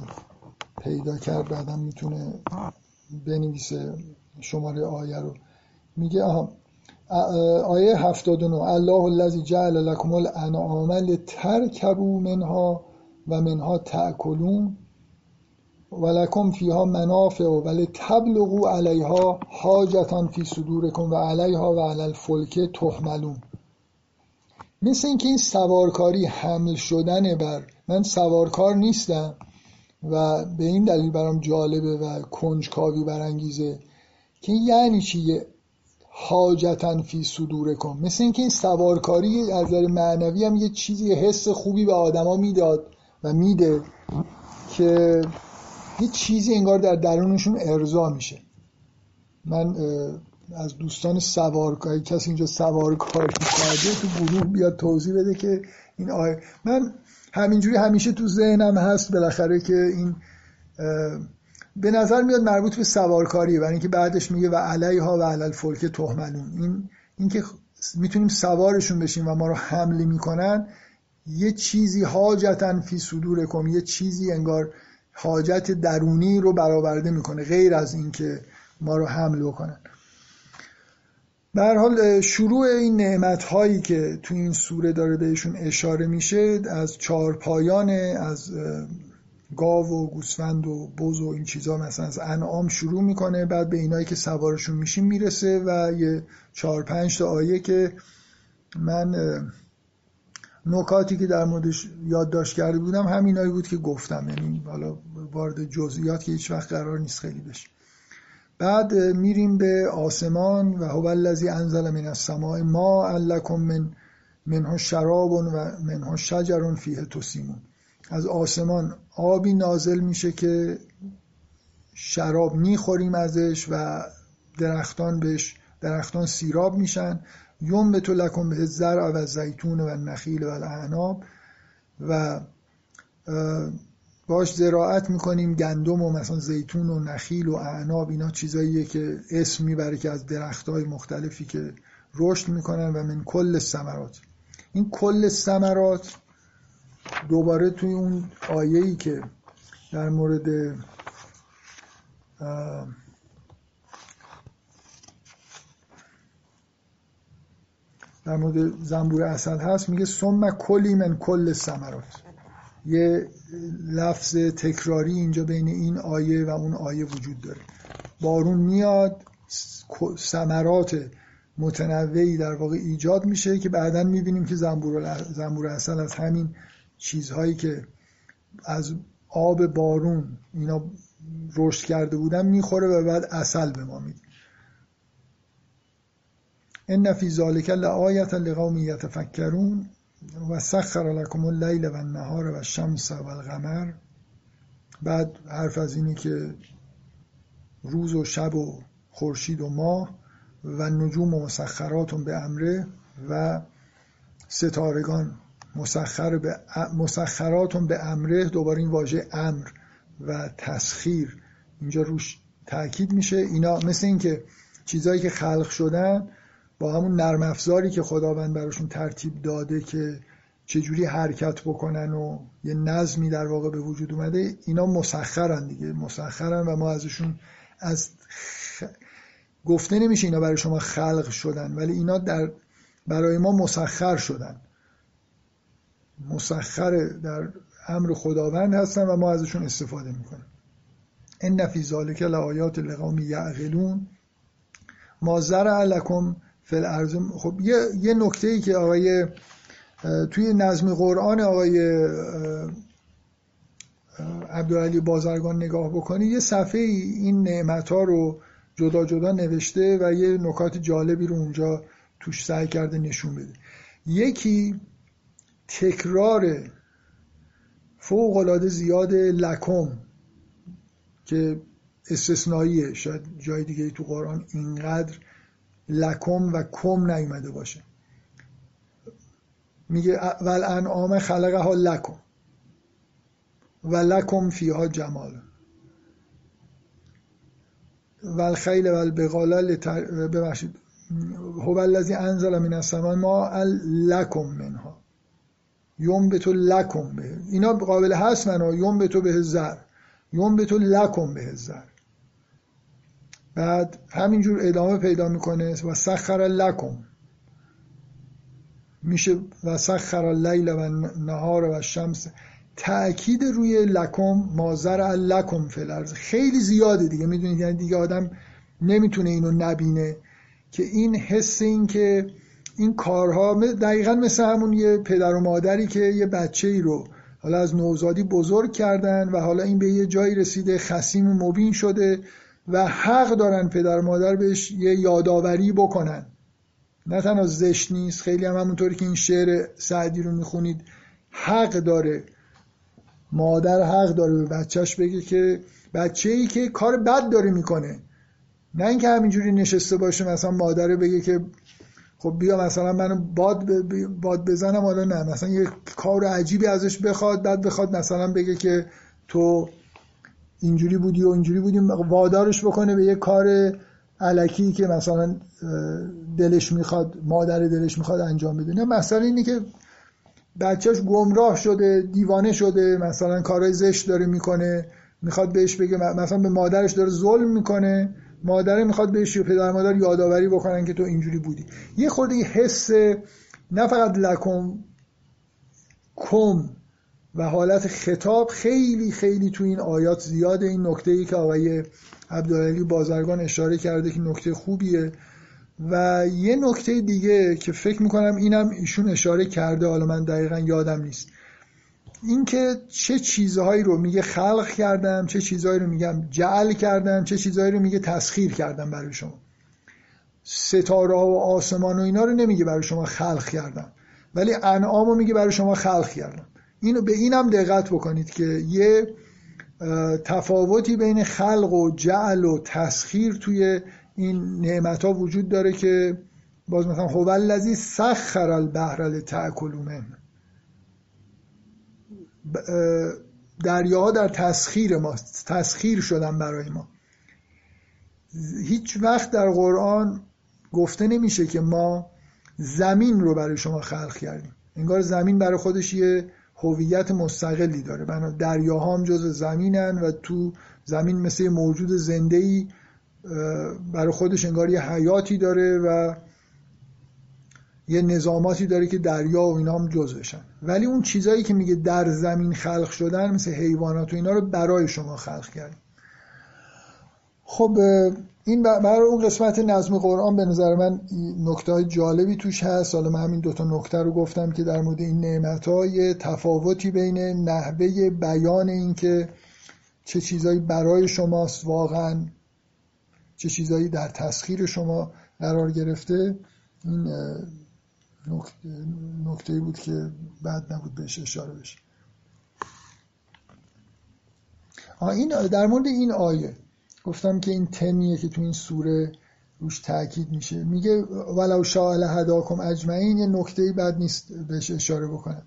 پیدا کرد بعدم می‌تونه بنویسه شماره آیه رو. میگه آها آیه 79 الله الذی جعل لكم الانعام لترکبوا منها و منها تأکلون ولکم فیها منافع و تبلغوا علیها حاجتا فی صدورکم و علیها و علی الفلک تحملون. مثل اینکه این سوارکاری حمل شدن بر من سوارکار نیستم و به این دلیل برام جالبه و کنجکاوی برانگیزه که یعنی چی؟ حاجتا فی صدورکم مثل اینکه این سوارکاری از نظر معنوی هم یه چیزی حس خوبی به آدما می‌داد و میده که یه چیزی انگار در درونشون ارضا میشه. من از دوستان سوارکاری کسی اینجا سوارکاری کرده تو گروه بیاد توضیح بده که این آیه من همینجوری همیشه تو ذهنم هست بالاخره که این به نظر میاد مربوط به سوارکاریه. برای اینکه بعدش میگه و علیها و علی الفلک تهملون. این اینکه می‌تونیم سوارشون بشیم و ما رو حمله می‌کنن یه چیزی حاجتا فی صدورکم یه چیزی انگار حاجت درونی رو برآورده می‌کنه غیر از اینکه ما رو حمل بکنن. در حال شروع این نعمت هایی که تو این سوره داره بهشون اشاره میشه از چهار پایان از گاو و گوسفند و بز و این چیزها مثلا از انعام شروع می‌کنه بعد به اینایی که سوارشون میشیم می‌رسه و یه چهار پنج تا آیه که من نکاتی که در موردش یادداشت کرده بودم همینایی بود که گفتم. یعنی حالا وارد جزئیات که هیچ وقت قرار نیست خیلی بشه. بعد میریم به آسمان و هو الذی انزل من السماء ما لکم من منها شراب و منها شجر فیه تسیمون. از آسمان آبی نازل میشه که شراب می‌خوریم ازش و درختان بهش درختان سیراب میشن. یوم به تو لکم به زرع و زیتون و نخیل و اعناب و باش زراعت می‌کنیم گندم و مثلا زیتون و نخیل و اعناب اینا چیزاییه که اسم می‌بره که از درخت های مختلفی که رشد می‌کنن و من کل سمرات این کل سمرات دوباره توی اون آیه‌ای که در مورد در مورد زنبور اصل هست میگه ثم کلی من کل ثمرات. یه لفظ تکراری اینجا بین این آیه و اون آیه وجود داره. بارون میاد ثمرات متنوعی در واقع ایجاد میشه که بعدا می‌بینیم که زنبور, زنبور اصل از همین چیزهایی که از آب بارون اینا رشد کرده بودن می‌خوره و بعد اصل به ما میده. ان فی ذالک لآیه لقوم یتفکرون. و سخر لکم اللیل و النهار و الشمس و القمر. بعد حرف از اینی که روز و شب و خورشید و ماه و نجوم و مسخراتون به امره و ستارگان مسخر به مسخراتون به امره دوباره این واژه امر و تسخیر اینجا روش تاکید میشه. اینا مثل اینکه چیزهایی که خلق شدن با همون نرم افزاری که خداوند براشون ترتیب داده که چجوری حرکت بکنن و یه نظمی در واقع به وجود اومده اینا مسخرن دیگه. مسخرن و ما ازشون از گفته نمیشه اینا برای شما خلق شدن ولی اینا در برای ما مسخر شدن. مسخر در امر خداوند هستن و ما ازشون استفاده می‌کنیم. این فی ذالک لآیات لقوم یعقلون ما زرع لکم فی الارض. خب یه, یه نکته ای که آقای توی نظم قرآن آقای عبدالعلی بازرگان نگاه بکنی یه صفحه این نعمت ها رو جدا جدا نوشته و یه نکات جالبی رو اونجا توش سعی کرده نشون بده. یکی تکرار فوق العاده زیاد لکم که استثنائیه. شاید جای دیگه تو قرآن اینقدر لکم و کم نیومده باشه. میگه ول انعام خلقها لکم و لکم فیها جمال. و الخیل و البغال ببخشید. هو الذی انزل من السماء ما لکم منها. یوم به تو لکم به اینا قابل هست منو یوم به تو به زر. یوم به تو لکم به زر. بعد همینجور ادامه پیدا می‌کنه و سخر لکم. میشه و سخر اللیل و نهار و شمس. تأکید روی لکم مازر لکم فلرز خیلی زیاده دیگه. می‌دونید یعنی دیگه آدم نمی‌تونه اینو نبینه که این حس این که این کارها دقیقا مثل همون یه پدر و مادری که یه بچه ای رو حالا از نوزادی بزرگ کردن و حالا این به یه جایی رسیده خسیم مبین شده. و حق دارن پدر مادر بهش یه یادآوری بکنن. نه تنها زشت نیست خیلی هم همونطوری که این شعر سعدی رو می‌خونید حق داره. مادر حق داره به بچهش بگه که بچه ای که کار بد داره می‌کنه. نه اینکه همینجوری نشسته باشه مثلا مادر بگه که خب بیا مثلا منو باد, باد بزنم حالا نه. مثلا یه کار عجیبی ازش بخواد بعد بخواد مثلا بگه که تو اینجوری بودی و اینجوری بودی وادارش بکنه به یه کار علکی که مثلا دلش می‌خواد مادر دلش می‌خواد انجام بده. نه مثلا اینه که بچهش گمراه شده دیوانه شده مثلا کارهای زشت داره می‌کنه می‌خواد بهش بگه مثلا به مادرش داره ظلم می‌کنه مادره می‌خواد بهش و پدر مادر یادآوری بکنن که تو اینجوری بودی. یه خورده حس نه فقط لکم کم و حالت خطاب خیلی خیلی تو این آیات زیاده این نکته ای که آقای عبدالعلی بازرگان اشاره کرده که نکته خوبیه. و یه نکته دیگه که فکر می‌کنم اینم ایشون اشاره کرده حالا من دقیقا یادم نیست. اینکه چه چیزهایی رو میگه خلق کردم چه چیزهایی رو میگم جعل کردم چه چیزهایی رو میگه تسخیر کردم برای شما. ستاره و آسمان و اینا رو نمیگه برای شما خلق کردم ولی انعام رو میگه برای شما خلق کردم. اینو به اینم دقت بکنید که یه تفاوتی بین خلق و جعل و تسخیر توی این نعمت ها وجود داره که باز مثلا هو الذی سخر البحر لتاکلوا منه دریاها در تسخیر ما تسخیر شدن برای ما. هیچ وقت در قرآن گفته نمیشه که ما زمین رو برای شما خلق کردیم. انگار زمین برای خودش یه هویت مستقلی داره. بنا دریاها هم جز زمینن و تو زمین مثل موجود زنده ای برای خودش انگار یه حیاتی داره و یه نظاماتی داره که دریا و اینا هم جزوشن. ولی اون چیزایی که میگه در زمین خلق شدن مثل حیوانات و اینا رو برای شما خلق کردیم خب این برای اون قسمت نظم قرآن به نظر من نکته های جالبی توش هست. حالا من همین دوتا نکته رو گفتم که در مورد این نعمت های تفاوتی بین نحوه بیان این که چه چیزایی برای شماست واقعا چه چیزایی در تسخیر شما قرار گرفته این نکته بود که بعد نبود بهش اشاره بشه. این در مورد این آیه گفتم که این تمیه که تو این سوره روش تاکید میشه. میگه ولو شاء هداکم اجمعین یه نکته بعد نیست بهش اشاره بکنم.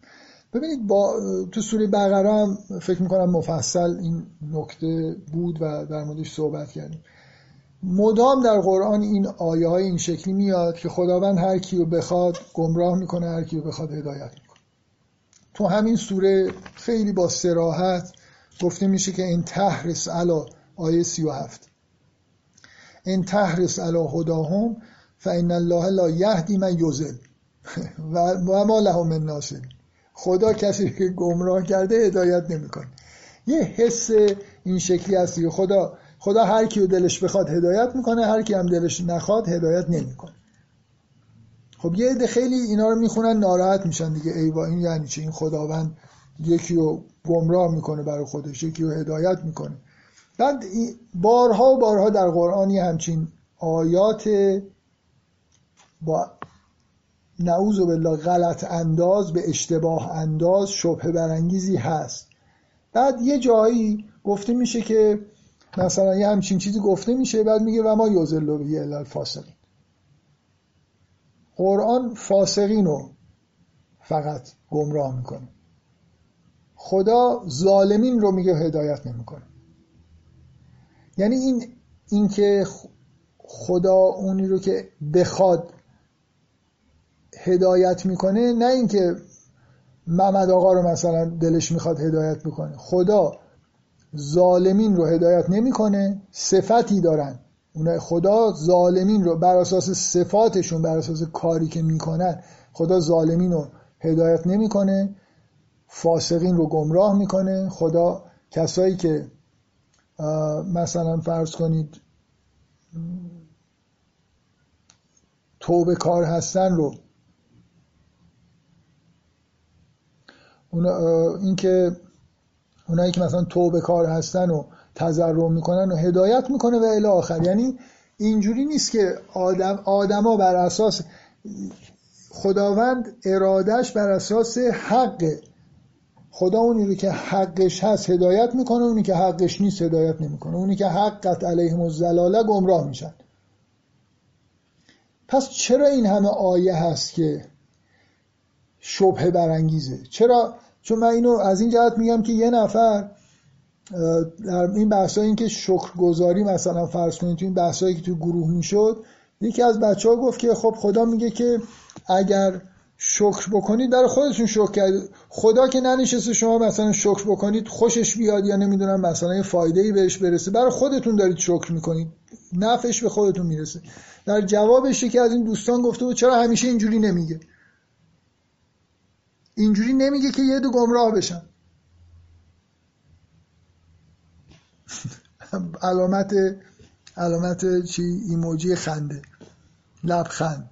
ببینید با تو سوره بقره هم فکر می‌کنم مفصل این نکته بود و در موردش صحبت کردیم. مدام در قرآن این آیه های این شکلی میاد که خداوند هر کی رو بخواد گمراه می‌کنه هر کی رو بخواد هدایت می‌کنه. تو همین سوره خیلی با سراحت گفته میشه که این تحرس علا آیه 37 این تحرس علا هداهم فان الله لا یهدی من یوزل <laughs> و ما لهم من ناصر خدا کسی که گمراه کرده هدایت نمی‌کنه. یه حس این شکلی هستی خدا خدا هر کی دلش بخواد هدایت می‌کنه هر کی هم دلش نخواد هدایت نمی‌کنه. خب یه عده خیلی اینا رو می‌خونن ناراحت میشن دیگه. ای این یعنی چه این خداوند یکی رو گمراه می‌کنه برای خودش یکی رو هدایت می‌کنه. بعد بارها و بارها در قرآن همچین آیات با نعوذ بالله غلط انداز به اشتباه انداز شبه برانگیزی هست. بعد یه جایی گفته میشه که مثلا یه همچین چیزی گفته میشه بعد میگه و ما یوزل به الا الفاسقین. قرآن فاسقین رو فقط گمراه می‌کنه. خدا ظالمین رو میگه هدایت نمی‌کنه. یعنی این اینکه خدا اونی رو که بخواد هدایت می‌کنه نه اینکه محمد آقا رو مثلا دلش می‌خواد هدایت بکنه. خدا ظالمین رو هدایت نمی‌کنه صفتی دارن. اون خدا ظالمین رو بر اساس صفاتشون بر اساس کاری که می‌کنن خدا ظالمین رو هدایت نمی‌کنه. فاسقین رو گمراه می‌کنه. خدا کسایی که مثلا فرض کنید توبه کار هستن رو اون اینکه اونایی که مثلا توبه کار هستن و تضرع می‌کنن و هدایت می‌کنه و الی آخر. یعنی اینجوری نیست که آدم آدما بر اساس خداوند ارادش بر اساس حق خدا اونی رو که حقش هست هدایت می‌کنه اونی که حقش نیست هدایت نمی‌کنه. اونی که حقت علیهم الزلاله گمراه میشن. پس چرا این همه آیه هست که شبه برانگیزه؟ چرا؟ چون من اینو از این جهت میگم که یه نفر در این بحثایی این که شکرگزاری مثلا فرض کنید تو این بحثایی که تو گروه می‌شد یکی از بچه ها گفت که خب خدا میگه که اگر شکر بکنید برای خودتون شکر کرد. خدا که ننشسته شما مثلا شکر بکنید خوشش بیاد یا نمی‌دونم مثلا یه فایده ای بهش برسه. برای خودتون دارید شکر می‌کنید. نفعش به خودتون می‌رسه. در جوابش که از این دوستان گفته بود چرا همیشه اینجوری نمیگه؟ اینجوری نمیگه که یه دو گمراه بشن. <laughs> علامت علامت چی؟ ایموجی خنده. لبخند.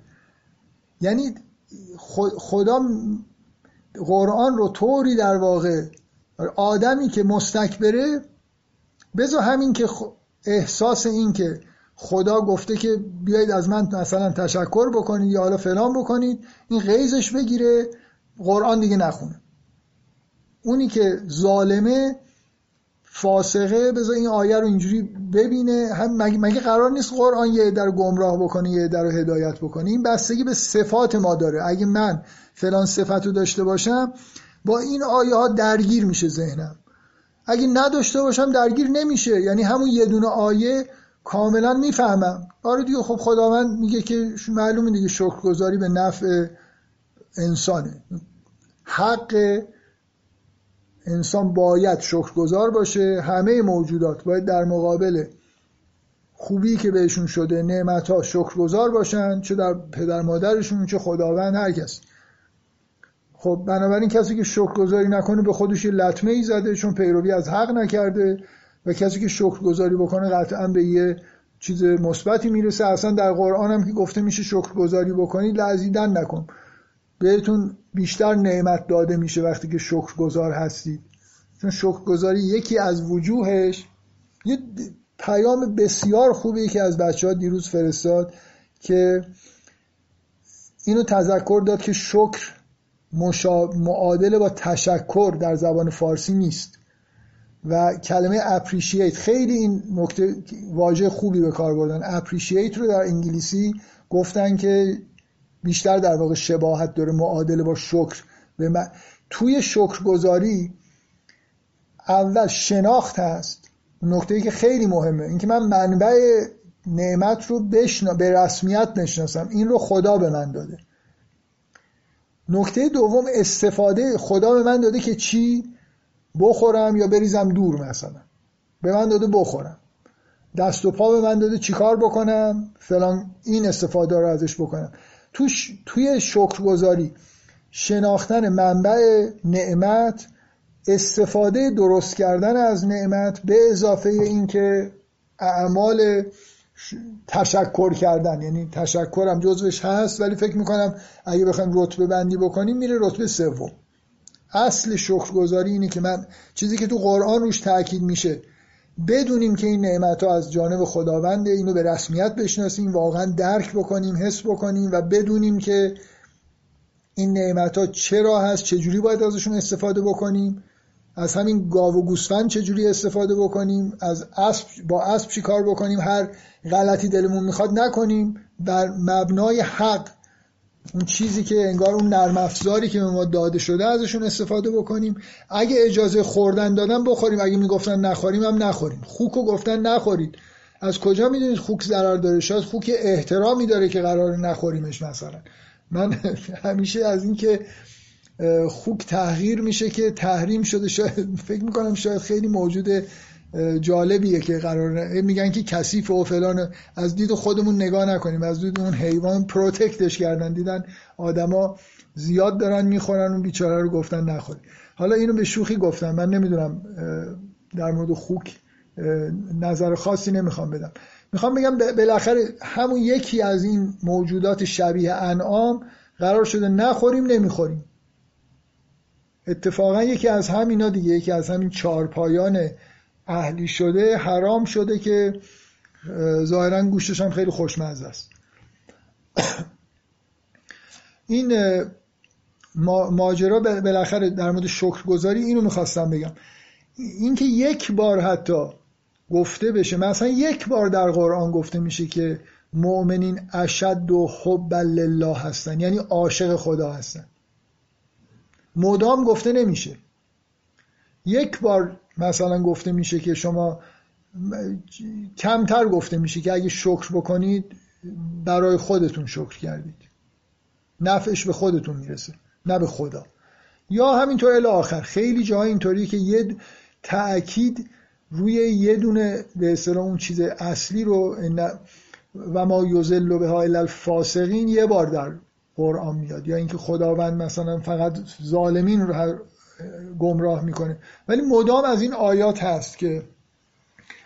یعنی خدا قرآن رو طوری در واقع آدمی که مستکبره بذار همین که احساس این که خدا گفته که بیایید از من مثلا تشکر بکنید یا حالا فلان بکنید این غیزش بگیره قرآن دیگه نخونه. اونی که ظالمه فاسقه بذار این آیه رو اینجوری ببینه. هم مگه, قرار نیست قرآن یه در گمراه بکنه یه در هدایت بکنه؟ این بستگی به صفات ما داره. اگه من فلان صفت رو داشته باشم با این آیه ها درگیر میشه ذهنم. اگه نداشته باشم درگیر نمیشه. یعنی همون یه دونه آیه کاملا می‌فهمم. آره دیگه خب خداوند میگه که معلومه دیگه شکرگزاری به نفع انسانه. حق انسان باید شکرگزار باشه. همه موجودات باید در مقابل خوبی که بهشون شده نعمت ها شکرگزار باشن چه در پدر مادرشون چه خداوند هر کس. خب بنابراین کسی که شکرگزاری نکنه به خودش یه لطمه ای زده چون پیروی از حق نکرده و کسی که شکرگزاری بکنه قطعا به یه چیز مثبتی می‌رسه. اصلا در قرآن هم که گفته میشه شکرگزاری بکنید لعزیدن نکن. بهتون بیشتر نعمت داده میشه وقتی که شکرگزار هستید. چون شکرگزاری یکی از وجوهش یه پیام بسیار خوبی که از بچه ها دیروز فرستاد که اینو تذکر داد که شکر مشا... معادل با تشکر در زبان فارسی نیست. و کلمه appreciate خیلی این نکته واژه خوبی به کار بردن. appreciate رو در انگلیسی گفتن که بیشتر در واقع شباهت داره معادل با شکر. به توی شکرگزاری اول شناخت هست. نکته ای که خیلی مهمه اینکه من منبع نعمت رو بشنا... به رسمیت نشناسم این رو خدا به من داده. نکته دوم استفاده خدا به من داده که چی؟ بخورم یا بریزم دور مثلا. به من داده بخورم. دست و پا به من داده چیکار بکنم؟ فلان این استفاده رو ازش بکنم. توش توی شکرگزاری شناختن منبع نعمت استفاده درست کردن از نعمت به اضافه اینکه اعمال تشکر کردن. یعنی تشکرم جزوش هست ولی فکر می‌کنم اگه بخوایم رتبه بندی بکنیم میره رتبه سوم. اصل شکرگزاری اینه که من چیزی که تو قرآن روش تاکید میشه بدونیم که این نعمت ها از جانب خداونده اینو به رسمیت بشناسیم واقعا درک بکنیم حس بکنیم و بدونیم که این نعمت ها چرا هست چجوری باید ازشون استفاده بکنیم از همین گاو و گوسفند چجوری استفاده بکنیم از اسب با اسب چی کار بکنیم هر غلطی دلمون می‌خواد نکنیم بر مبنای حق اون چیزی که انگار اون نرم افزاری که به ما داده شده ازشون استفاده بکنیم. اگه اجازه خوردن دادن بخوریم اگه می‌گفتن نخوریم هم نخوریم. خوکو گفتن نخورید. از کجا می‌دونید خوک ضرر داره؟ شاید خوک احترامی داره که قرار نخوریمش مثلا. من <laughs> همیشه از اینکه خوک تغییر میشه که تحریم شده شاید فکر می‌کنم شاید خیلی موجود جالبیه که قرار میگن که کثیف و فلان از دید خودمون نگاه نکنیم. از دید اون حیوان پروتکتش کردن. دیدن آدما زیاد دارن می‌خورن اون بیچاره رو گفتن نخورید حالا اینو به شوخی گفتم. من نمی‌دونم در مورد خوک نظر خاصی نمی‌خوام بدم. می‌خوام بگم بالاخره همون یکی از این موجودات شبیه انعام قرار شده نخوریم نمی‌خوریم. اتفاقا یکی از همینا دیگه یکی از همین چارپایان اهلی شده حرام شده که ظاهرا گوشتش هم خیلی خوشمزه است. <coughs> این ماجرا بالاخره در مورد شکرگزاری اینو می‌خواستم بگم. اینکه یک بار حتی گفته بشه مثلا یک بار در قرآن گفته میشه که مؤمنین اشد و حب لله هستن یعنی عاشق خدا هستن. مدام گفته نمیشه. یک بار مثلا گفته میشه که شما کمتر گفته میشه که اگه شکر بکنید برای خودتون شکر کردید. نفعش به خودتون می‌رسه نه به خدا. یا همینطور الی آخر خیلی جاها اینطوریه که یه تأکید روی یه دونه به اصطلاح اون چیز اصلی رو و ما یوزل به ها الفاسقین یه بار در قرآن میاد. یا اینکه خداوند مثلا فقط ظالمین رو گمراه می‌کنه. ولی مدام از این آیات هست که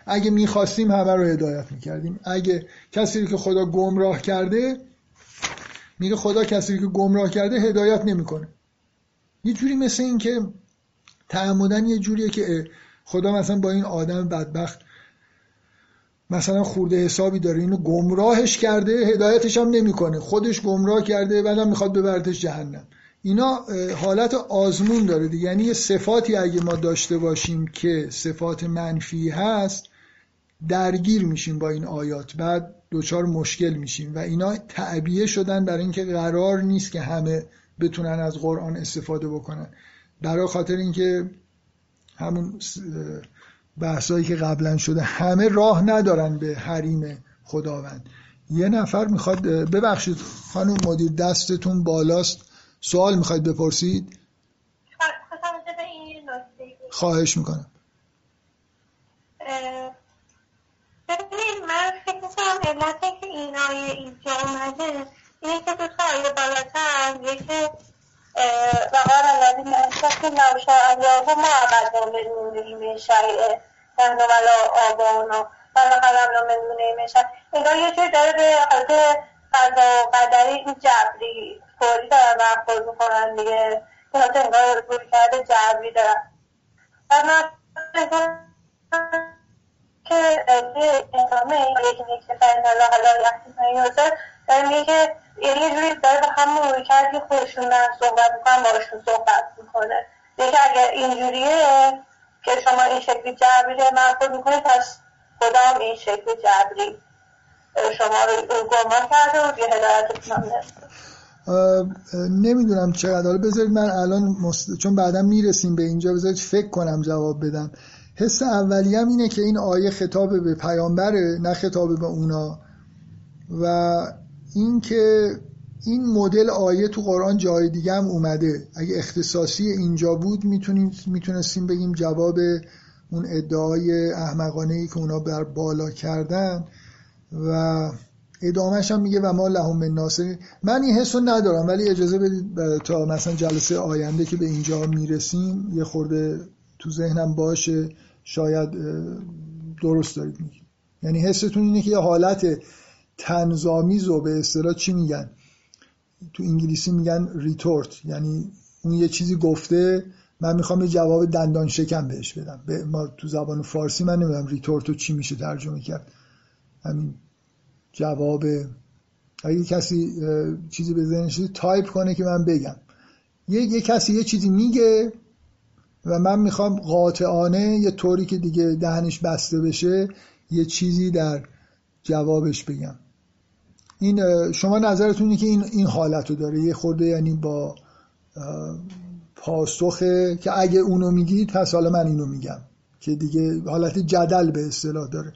اگه می‌خواستیم همه رو هدایت می‌کردیم. اگه کسی که خدا گمراه کرده میگه خدا کسی که گمراه کرده هدایت نمی‌کنه. یه جوری مثل این که تعمدن یه جوریه که خدا مثلا با این آدم بدبخت مثلا خورده حسابی داره. اینو گمراهش کرده هدایتش هم نمی‌کنه. خودش گمراه کرده بعدم می‌خواد ببرتش جهنم. اینا حالت آزمون داره دیگه. یعنی یه صفاتی اگه ما داشته باشیم که صفات منفی هست درگیر میشیم با این آیات. بعد دوچار مشکل میشیم و اینا تعبیه شدن برای اینکه قرار نیست که همه بتونن از قرآن استفاده بکنن. برای خاطر اینکه همون بحثایی که قبلا شده همه راه ندارن به حریم خداوند. یه نفر می‌خواد ببخشید خانم مدیر دستتون بالاست. سوال می‌خواید بپرسید؟ خواهش می‌کنم. ببینید من که اومده اینه که دو بالاتر یکی وقال الذين اشركوا لو شاء الله ما عبدنا من دونه من شيء نحن ولا آباؤنا ولا من دونه من شيء انگار یه داره به حالت قضا و قدری این جبری فوری دارن برخورد می‌کنن دیگه. که حالت انگار روی کرده جبری دارن. و من که ادامه یکی نیکه فرین علیه و سلم داره میگه که یه جوری داره به همون روی خودشون دارن صحبت می‌کنن باشون صحبت می‌کنه. دیگه اگر اینجوریه که شما این شکلی جبری محفوظ می‌کنید پس خدا هم این شکلی جبری. رو نمی‌دونم. چقدر. حالا بذارید من الان مست... چون بعدا می‌رسیم به اینجا بذارید فکر کنم جواب بدم. حس اولیه اینه که این آیه خطاب به پیامبره نه خطاب به اونا. و اینکه این مدل آیه تو قرآن جای دیگه هم اومده. اگه اختصاصی اینجا بود می‌تونیم می‌تونستیم بگیم جواب اون ادعای احمقانه ای که اونا بر بالا کردن. و ادامهش هم میگه و ما لهم من ناصر من این حس رو ندارم ولی اجازه بدید تا مثلا جلسه آینده که به اینجا می‌رسیم یه خورده تو ذهنم باشه شاید درست دارید میگید یعنی حستون اینه که یه حالت طنزآمیز و به اصطلاح چی میگن؟ تو انگلیسی میگن retort یعنی اون یه چیزی گفته من می‌خوام یه جواب دندان شکن بهش بدم. به ما تو زبان فارسی من نمی‌دونم retort رو چی میشه ترجمه کرد. همین. جواب. اگه کسی چیزی به ذهنش تایپ کنه که من بگم. یه, یه کسی یه چیزی میگه و من می‌خوام قاطعانه یه طوری که دیگه دهنش بسته بشه یه چیزی در جوابش بگم. این شما نظرتون که این این حالت رو داره. یه خورده یعنی با پاسخه که اگه اونو میگید پس حالا من اینو میگم که دیگه حالت جدل به اصطلاح داره.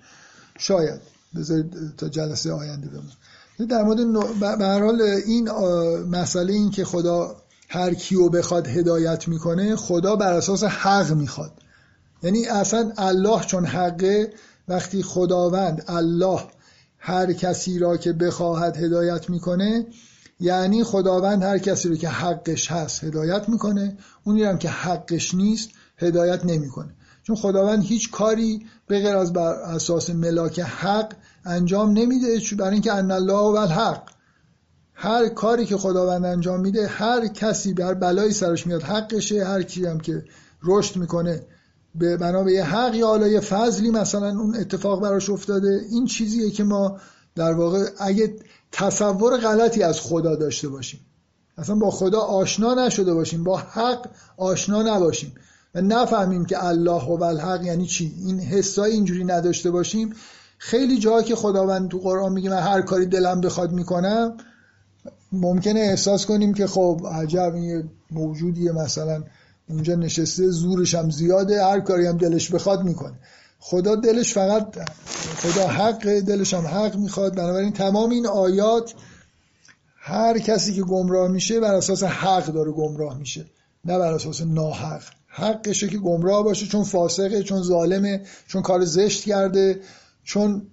شاید. بذارید تا جلسه آینده بمون در مورد به هر حال این مسئله این که خدا هر کیو بخواد هدایت می‌کنه خدا بر اساس حق می‌خواد. یعنی اصلا الله چون حقه وقتی خداوند الله هر کسی را که بخواهد هدایت می‌کنه یعنی خداوند هر کسی رو که حقش هست هدایت می‌کنه. اونی هم که حقش نیست هدایت نمی‌کنه. چون خداوند هیچ کاری به غیر از بر اساس ملاک حق انجام نمیده برای اینکه ان الله و الحق. هر کاری که خداوند انجام میده هر کسی بر بلایی سرش میاد حقشه. هر کی هم که رشد می‌کنه به بنا به یه حق یا حالا فضلی مثلا اون اتفاق براش افتاده. این چیزیه که ما در واقع اگه تصور غلطی از خدا داشته باشیم اصلا با خدا آشنا نشده باشیم با حق آشنا نباشیم. و نفهمیم که الله و الحق یعنی چی. این حسای اینجوری نداشته باشیم. خیلی جا که خداوند تو قرآن میگه من هر کاری دلم بخواد می‌کنم ممکنه احساس کنیم که خب عجب این موجودیه مثلا. اونجا نشسته زورش هم زیاده هر کاری هم دلش بخواد می‌کنه. خدا دلش فقط خدا حق دلش هم حق می‌خواد. بنابراین تمام این آیات هر کسی که گمراه میشه بر اساس حق داره گمراه میشه نه بر اساس ناحق. حقشه که گمراه باشه چون فاسقه چون ظالمه چون کار زشت کرده چون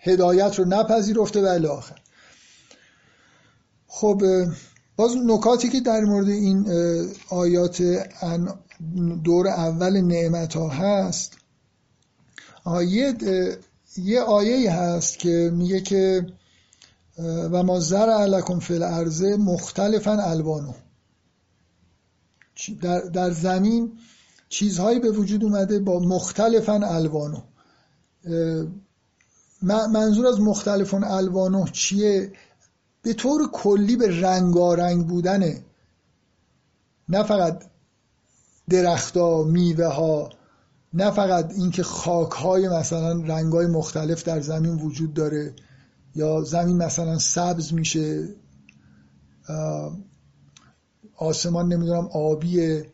هدایت رو نپذیرفته و آخر. خب باز نکاتی که در مورد این آیات دور اول نعمت ها هست یه, یه آیه هست که میگه که و ما زر علکم فی الارض مختلفا الوانو در, در زمین چیزهایی به وجود اومده با مختلفا الوانو منظور از مختلفا الوانو چیه؟ به طور کلی به رنگارنگ بودنه نه فقط درختها میوه ها نه فقط اینکه خاک های مثلا رنگ های مختلف در زمین وجود داره یا زمین مثلا سبز میشه. آسمان نمی‌دونم آبیه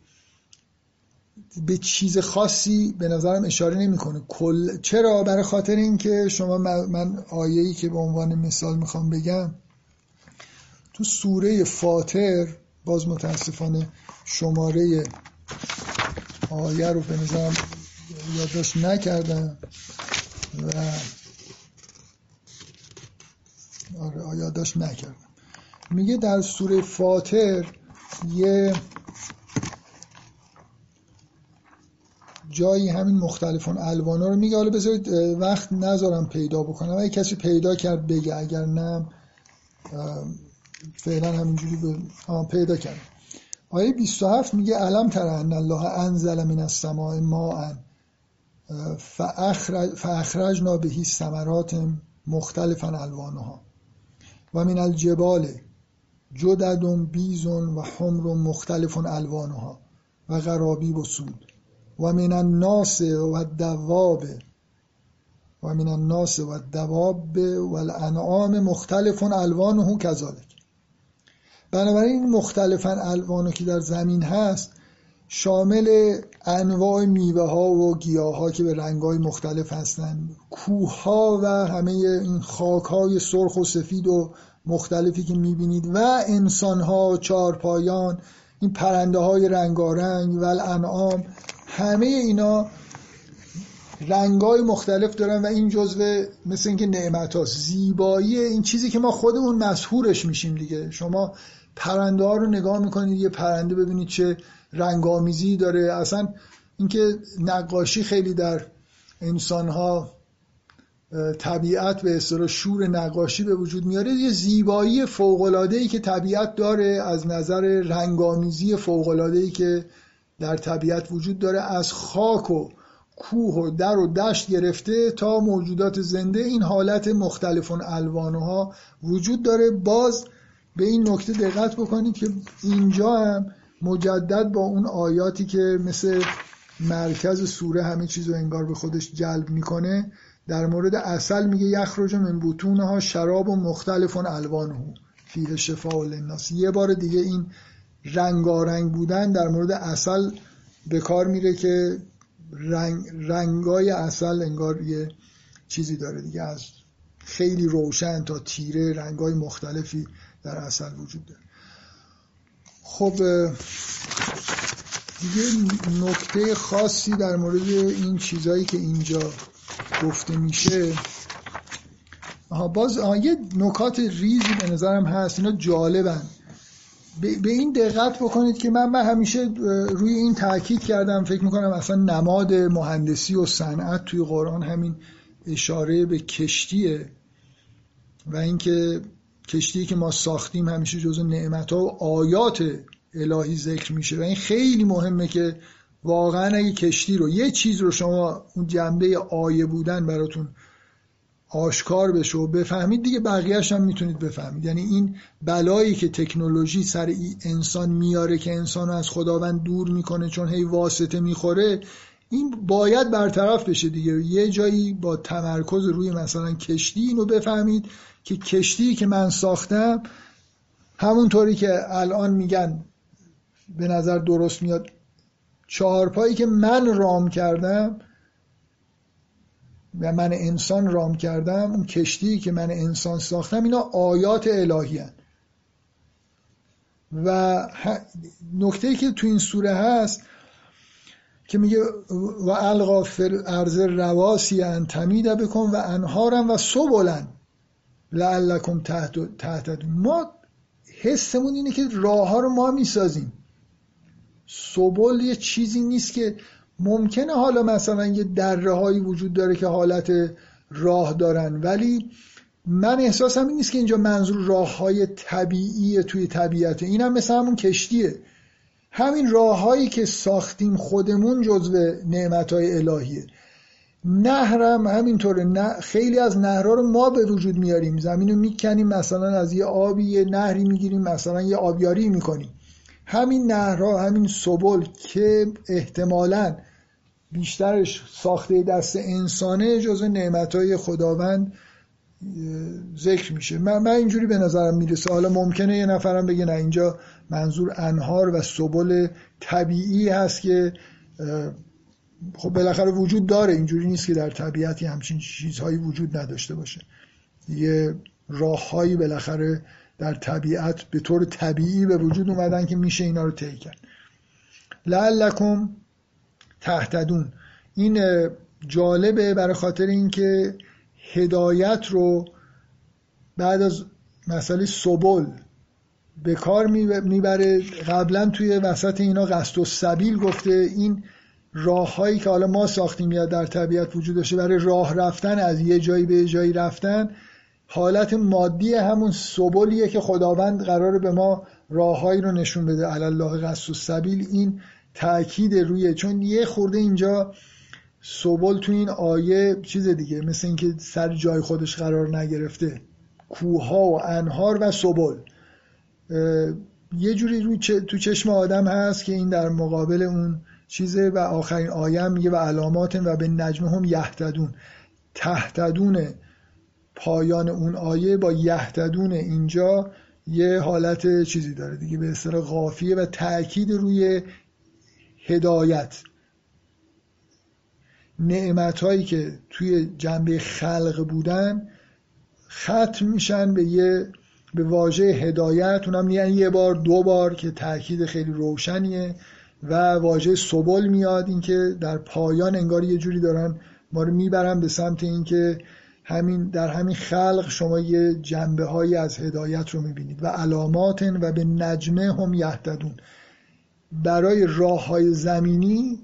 به چیز خاصی به نظرم اشاره نمی‌کنه. کل چرا؟ برای خاطر اینکه شما من آیه‌ای که به عنوان مثال می‌خوام بگم تو سوره فاطر باز متاسفانه شماره آیه رو به نظرم یادداشت نکردم و آره یادداشت نکردم. میگه در سوره فاطر یه جایی همین مختلفون الوانا رو میگه. حالا بذارید وقت نذارم پیدا بکنم. اگه کسی پیدا کرد بگه اگر نه فعلا همینجوری به پیدا کرد. آیه 27 میگه علم تر ان الله انزل من السماء ماء فاخرجنا بهی ثمرات مختلفا الوانها و من الجبال جدد بیز و حمر مختلف الوانها و غرابی و سود. و من الناس و الدواب و من الناس و الدواب و الانعام مختلف الوانه کذالک. بنابراین این مختلفا الوانو که در زمین هست شامل انواع میوه ها و گیاه ها که به رنگ های مختلف هستند کوه ها و همه این خاک های سرخ و سفید و مختلفی که می‌بینید و انسان ها چارپایان این پرنده های رنگارنگ و الانعام همه اینا رنگ های مختلف دارن و این جزو مثل اینکه نعمت هاست زیبایی این چیزی که ما خودمون مسهورش میشیم دیگه. شما پرنده ها رو نگاه می‌کنید یه پرنده ببینید چه رنگامیزی داره. اصلا اینکه نقاشی خیلی در انسان ها طبیعت به اصطلاح شور نقاشی به وجود میاره. یه زیبایی فوق ای که طبیعت داره از نظر رنگامیزی فوق ای که در طبیعت وجود داره از خاک و کوه و در و دشت گرفته تا موجودات زنده این حالت مختلف الوانها وجود داره. باز به این نکته دقت بکنید که اینجا هم مجدد با اون آیاتی که مثل مرکز سوره همه چیز رو انگار به خودش جلب می‌کنه در مورد اصل میگه یخرج من بطونها شراب و مختلف الوانه فیه شفا للناس یه بار دیگه این رنگارنگ بودن در مورد اصل به کار میره که رنگ رنگای اصل انگار یه چیزی داره دیگه. از خیلی روشن تا تیره رنگای مختلفی در اصل وجود داره. خب دیگه نکته خاصی در مورد این چیزایی که اینجا گفته میشه. آها باز آها یه نکات ریزی به نظرم هست اینا جالبن. به این دقت بکنید که من, من همیشه روی این تاکید کردم فکر می‌کنم اصلا نماد مهندسی و صنعت توی قرآن همین اشاره به کشتیه و اینکه کشتی که ما ساختیم همیشه جزو نعمت ها و آیات الهی ذکر میشه. و این خیلی مهمه که واقعا اگه کشتی رو یه چیز رو شما اون جنبه آیه بودن براتون آشکار بشه و بفهمید دیگه بقیهش هم می‌تونید بفهمید. یعنی این بلایی که تکنولوژی سر انسان میاره که انسان از خداوند دور می‌کنه چون هی واسطه می‌خوره این باید برطرف بشه دیگه. یه جایی با تمرکز روی مثلا کشتی اینو بفهمید که کشتی که من ساختم همونطوری که الان میگن به نظر درست میاد چهارپایی که من رام کردم و من انسان رام کردم اون کشتی که من انسان ساختم اینا آیات الهی هن. و نکته که تو این سوره هست که میگه و القا ارز رواسی ان تمیده بکن و انهارم و سبلن لعلکم تحت تحت ما حسمون اینه که راه ها رو ما می‌سازیم سبل یه چیزی نیست که ممکنه حالا مثلا یه دره هایی وجود داره که حالت راه دارن ولی من احساسم این نیست که اینجا منظور راه های طبیعی توی طبیعته. این هم مثل همون کشتیه. همین راههایی که ساختیم خودمون جزو نعمت های الهیه. نهرم همینطوره. نه خیلی از نهرها رو ما به وجود میاریم. زمین رو می‌کنیم مثلا از یه آبی یه نهری می‌گیریم مثلا یه آبیاری می‌کنیم. همین نهرها همین سبل که احتمالا بیشترش ساخته دست انسانه جز نعمتهای خداوند ذکر میشه. من, من اینجوری به نظرم می‌رسه. حالا ممکنه یه نفرم بگه نه اینجا منظور انهار و سبل طبیعی هست که خب بالاخره وجود داره. اینجوری نیست که در طبیعتی همچین چیزهایی وجود نداشته باشه. یه راههایی بالاخره در طبیعت به طور طبیعی به وجود اومدن که میشه اینا رو طی کرد. لعلکم تحتدون این جالبه برای خاطر اینکه هدایت رو بعد از مسئله سبل به کار می‌بره. قبلا توی وسط اینا قصد و سبیل گفته این راههایی که حالا ما ساختیم یا در طبیعت وجود داشته برای راه رفتن از یه جایی به جایی رفتن حالت مادی همون سبلیه که خداوند قراره به ما راههایی رو نشون بده. الله قصد و سبیل این تاکید روی چون یه خورده اینجا سبل تو این آیه چیز دیگه مثل اینکه سر جای خودش قرار نگرفته. کوها و انهار و سبل. یه جوری رو تو چشم آدم هست که این در مقابل اون چیزه و آخرین آیه میگه و علامات و به نجمه هم یهتدون. تهتدون پایان اون آیه با یهتدون اینجا یه حالت چیزی داره. دیگه به اصطلاح قافیه و تاکید روی هدایت. نعمت هایی که توی جنبه خلق بودن ختم میشن به یه به واژه هدایت. اونم یعنی یه بار دو بار که تاکید خیلی روشنیه و واژه سبل میاد. اینکه در پایان انگار یه جوری دارن ما رو می‌برن به سمت اینکه همین در همین خلق شما یه جنبه هایی از هدایت رو می‌بینید و علامات و به نجمه هم یهتدون برای راه های زمینی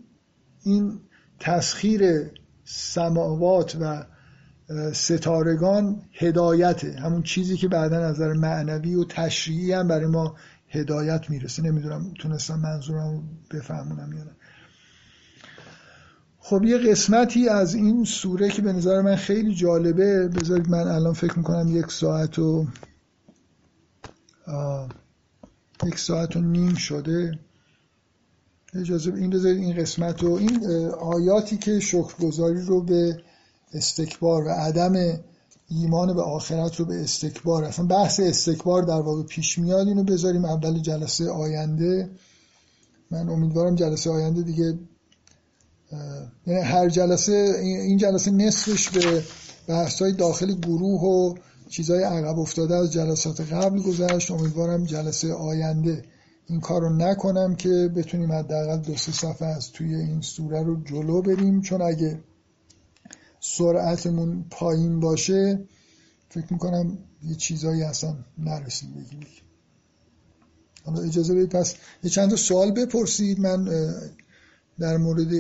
این تسخیر سماوات و ستارگان هدایته. همون چیزی که بعدا نظر معنوی و تشریعی هم برای ما هدایت می‌رسه. نمی‌دونم تونستم منظورم بفهمونم یا نه. خب یه قسمتی از این سوره که به نظر من خیلی جالبه. بذارید من الان فکر می‌کنم یک ساعت و یک ساعت و نیم شده. اجازه این بذارید این قسمت و این آیاتی که شکرگزاری رو به استکبار و عدم ایمان به آخرت رو به استکبار اصلا بحث استکبار در واقع پیش میاد اینو بذاریم اول جلسه آینده. من امیدوارم جلسه آینده دیگه یعنی هر جلسه این جلسه نصفش به بحث های داخل گروه و چیزهای عقب افتاده از جلسات قبل گذشت. امیدوارم جلسه آینده این کار رو نکنم که بتونیم حداقل دو سه صفحه از توی این سوره رو جلو بریم. چون اگه سرعتمون پایین باشه فکر می‌کنم یه چیزایی اصلا نرسیم بگیم. حالا اجازه بدید پس یه چند سوال بپرسید. من در مورد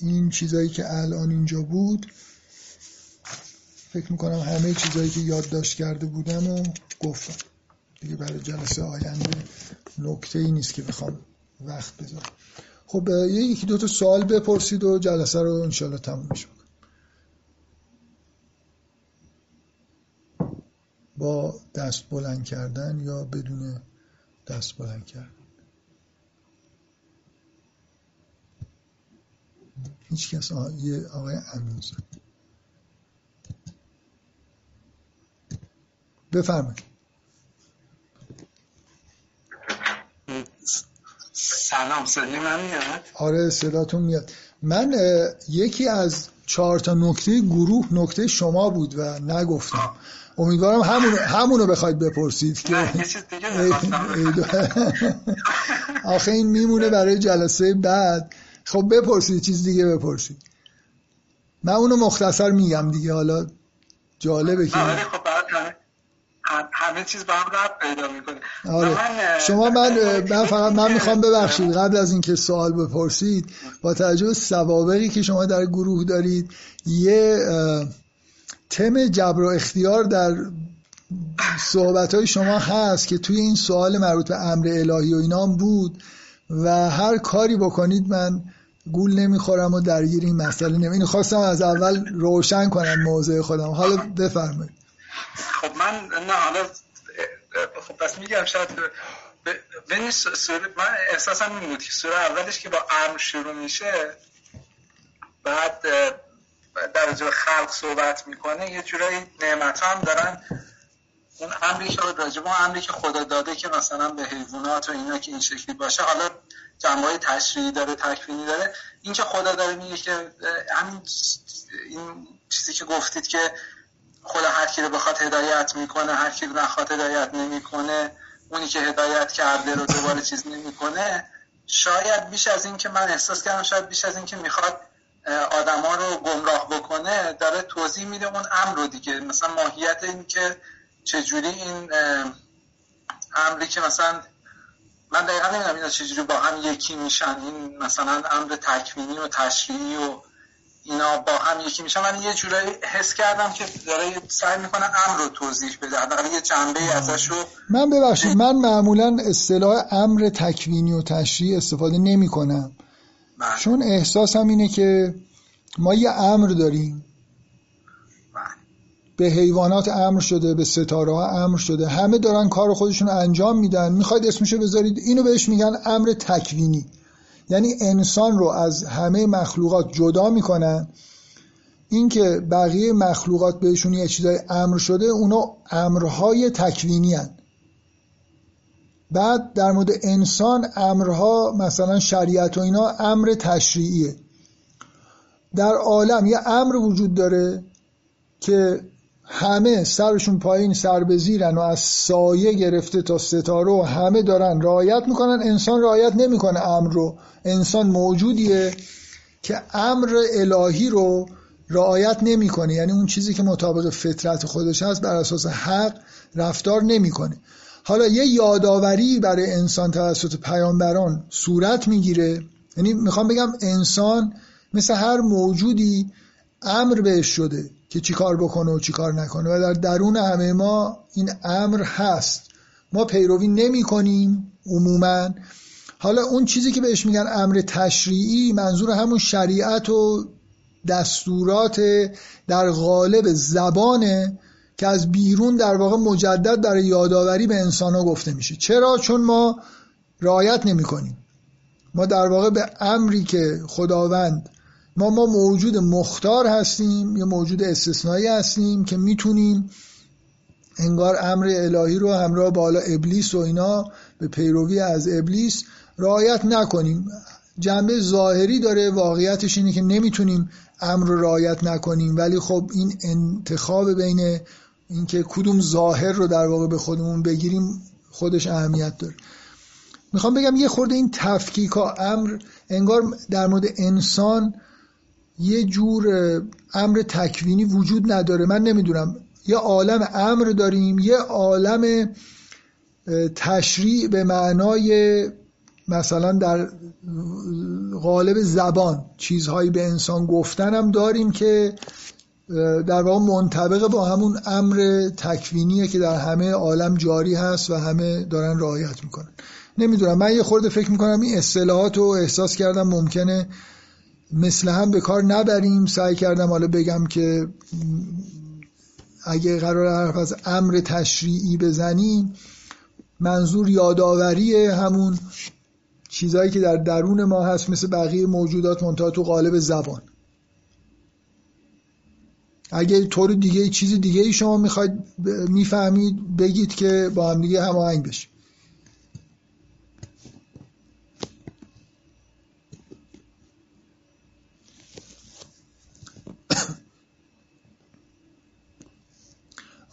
این چیزایی که الان اینجا بود فکر می‌کنم همه چیزایی که یادداشت کرده بودم و گفتم. دیگه برای جلسه آینده نکته ای نیست که بخوام وقت بذارم. خب یکی دو تا سوال بپرسید و جلسه رو انشالله تموم میشه. با دست بلند کردن یا بدون دست بلند کردن؟ هیچ کس یه آقای امین بفرمایید. سلام صدای من میاد؟ آره صداتون میاد. من یکی از چهار تا نکته گروه نکته شما بود و نگفتم. امیدوارم همون همونو بخواید بپرسید که آخه این میمونه برای جلسه بعد. خب بپرسید چیز دیگه بپرسید. من اونو مختصر میگم دیگه حالا جالبه که خب همه چیز با هم رب پیدا می‌کنه. آره. شما من من فقط من می‌خوام ببخشید قبل از اینکه سوال بپرسید با توجه به سوابقی که شما در گروه دارید یه تم جبر و اختیار در صحبت های شما هست که توی این سوال مربوط به امر الهی و اینا بود. و هر کاری بکنید من گول نمی‌خورم و درگیر این مسئله نمی اینو خواستم از اول روشن کنم موضع خودم. حالا بفرمایید. خب من نه حالا خب پس میگم شاید ببین سوره من احساسم این بود که سوره اولش که با امر شروع میشه بعد در جور خلق صحبت می‌کنه یه جورایی نعمت هم دارن اون امری که راجب اون امری که خدا داده که مثلا به حیوانات و اینا که این شکلی باشه حالا جنبه تشریعی داره تکوینی داره. این که خدا داره میگه که همین این چیزی که گفتید که خدا هر کی رو بخواد هدایت می‌کنه هر کی رو نخواد هدایت نمی‌کنه اونی که هدایت کرده رو دوباره چیز نمی‌کنه. شاید بیش از این که من احساس کردم شاید بیش از این که می‌خواد آدما رو گمراه بکنه داره توضیح میده اون امر رو دیگه. مثلا ماهیت این که چجوری این امری که مثلا من دقیقا نمی‌دونم اینا چجوری با هم یکی میشن این مثلا امر تکوینی و تشریعی و اینا با هم یکی میشن من یه جورایی حس کردم که داره سعی می‌کنه امر رو توضیح بده حداقل یه جنبه ازش رو من ببخشید من معمولا اصطلاح امر تکوینی و تشریعی استفاده نمی کنم بله. چون احساسم اینه که ما یه امر داریم. به حیوانات امر شده به ستاره ها امر شده همه دارن کار خودشون انجام میدن. می‌خواید اسمشو بذارید اینو بهش میگن امر تکوینی. یعنی انسان رو از همه مخلوقات جدا می‌کنن. اینکه بقیه مخلوقات بهشون یه چیزای امر شده اونا امرهای تکوینی هن. بعد در مورد انسان امرها مثلا شریعت و اینا امر تشریعیه. در عالم یه امر وجود داره که همه سرشون پایین سر به زیرن و از سایه گرفته تا ستاره و همه دارن رعایت می‌کنن. انسان رعایت نمی‌کنه امر رو. انسان موجودیه که امر الهی رو رعایت نمی‌کنه. یعنی اون چیزی که مطابق فطرت خودش هست بر اساس حق رفتار نمی‌کنه. حالا یه یادآوری برای انسان توسط پیامبران صورت می‌گیره. یعنی می‌خوام بگم انسان مثل هر موجودی امر بهش شده. که چی کار بکنه و چی کار نکنه. و در درون همه ما این امر هست. ما پیروی نمی کنیم عموما. حالا اون چیزی که بهش میگن امر تشریعی منظور همون شریعت و دستورات در قالب زبانه که از بیرون در واقع مجدد برای یادآوری به انسان گفته میشه. چرا؟ چون ما رعایت نمی کنیم. ما در واقع به امری که خداوند ما ما موجود مختار هستیم یا موجود استثنایی هستیم که می‌تونیم انگار امر الهی رو همراه بالا ابلیس و اینا به پیروی از ابلیس رعایت نکنیم. جنبه ظاهری داره واقعیتش اینه که نمی‌تونیم امر رو رعایت نکنیم. ولی خب این انتخاب بین اینکه کدوم ظاهر رو در واقع به خودمون بگیریم خودش اهمیت داره. می‌خوام بگم یه خورده این تفکیک ها امر انگار در مورد انسان یه جور امر تکوینی وجود نداره. من نمی‌دونم. یه عالم امر داریم یه عالم تشریع به معنای مثلا در قالب زبان. چیزهایی به انسان گفتن هم داریم که در واقع منطبق با همون امر تکوینیه که در همه عالم جاری هست و همه دارن رعایت می‌کنن. نمی‌دونم. من یه خورده فکر می‌کنم این اصطلاحات رو احساس کردم ممکنه مثل هم به کار نبریم. سعی کردم حالا بگم که اگه قرار حرف از امر تشریعی بزنیم منظور یادآوری همون چیزهایی که در درون ما هست مثل بقیه موجودات منتها تو قالب زبان. اگه طور دیگه چیز دیگه ای شما می‌خواید می‌فهمید بگید که با هم دیگه هماهنگ بشیم.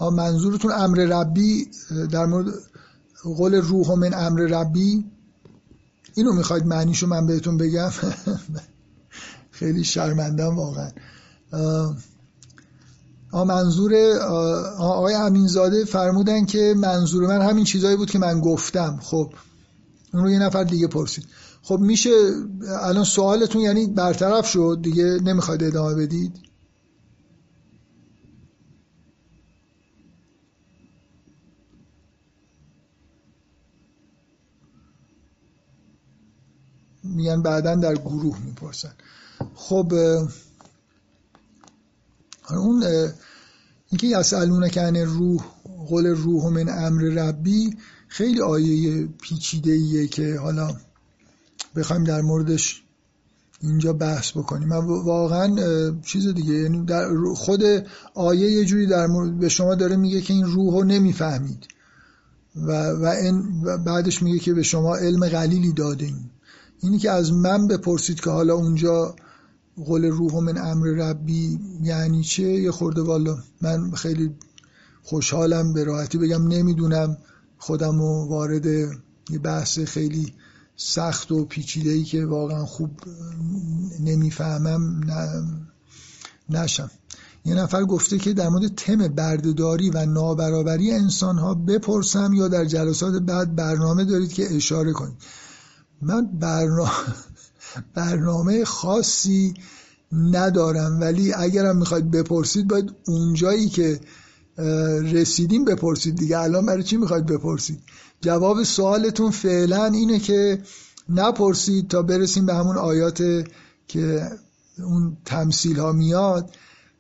منظورتون امر ربی در مورد قول روح من امر ربی؟ اینو می‌خواید معنیشو من بهتون بگم؟ <laughs> خیلی شرمندم واقعا. منظور آقای امینزاده فرمودن که منظور من همین چیزایی بود که من گفتم. خب اون رو یه نفر دیگه پرسید. خب میشه الان سوالتون یعنی برطرف شد؟ دیگه نمی‌خواید ادامه بدید؟ میگن بعدا در گروه می‌پرسن. خب اون اینکه یسالونه کن روح قول روح من امر ربی خیلی آیه پیچیده ایه که حالا بخوایم در موردش اینجا بحث بکنیم. من واقعا چیز دیگه یعنی در خود آیه یه جوری در مورد به شما داره میگه که این روح رو نمی‌فهمید. و, و, این بعدش میگه که به شما علم قلیلی دادیم اینی که از من بپرسید که حالا اونجا قول روح من امر ربی یعنی چه؟ یه خورده والا من خیلی خوشحالم به راحتی بگم نمی‌دونم. خودم رو وارد یه بحث خیلی سخت و پیچیده ای که واقعا خوب نمی‌فهمم نشم. یه نفر گفته که در مورد تم بردهداری و نابرابری انسان ها بپرسم یا در جلسات بعد برنامه دارید که اشاره کنید. من برنامه, <laughs> برنامه خاصی ندارم ولی اگرم می‌خواید بپرسید باید اونجایی که رسیدیم بپرسید دیگه. الان برای چی می‌خواید بپرسید؟ جواب سوالتون فعلا اینه که نپرسید تا برسیم به همون آیات که اون تمثیل ها میاد.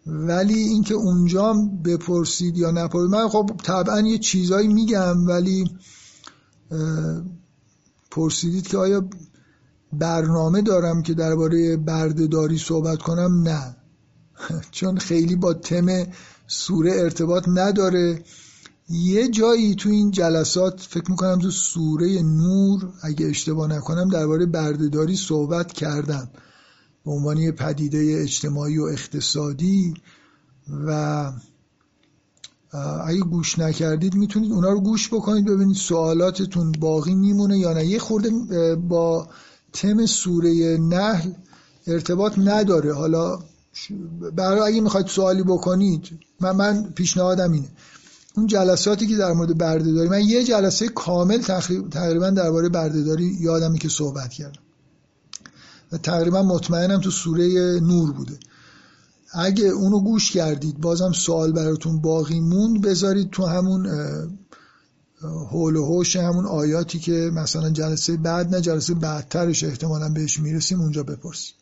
ولی اینکه اونجا بپرسید یا نپرسید من خب طبعا یه چیزایی میگم ولی پرسیدید که آیا برنامه دارم که درباره بردهداری صحبت کنم؟ نه. <laughs> چون خیلی با تم سوره ارتباط نداره. یه جایی تو این جلسات فکر می‌کنم تو سوره نور اگه اشتباه نکنم درباره بردهداری صحبت کردم. به عنوان یه پدیده اجتماعی و اقتصادی و اگه گوش نکردید می‌تونید اونا رو گوش بکنید ببینید سوالاتتون باقی میمونه یا نه. یه خورده با تم سوره نحل ارتباط نداره. حالا برای اگه می‌خواید سوالی بکنید من, من پیشنهادم اینه. اون جلساتی که در مورد بردهداری من یه جلسه کامل تقریبا درباره بردهداری یادمی که صحبت کردم. و تقریبا مطمئنم تو سوره نور بوده. اگه اونو گوش کردید بازم سوال براتون باقی موند بذارید تو همون حول و حوش همون آیاتی که مثلا جلسه بعد نه جلسه بعدترش احتمالا بهش می‌رسیم اونجا بپرسید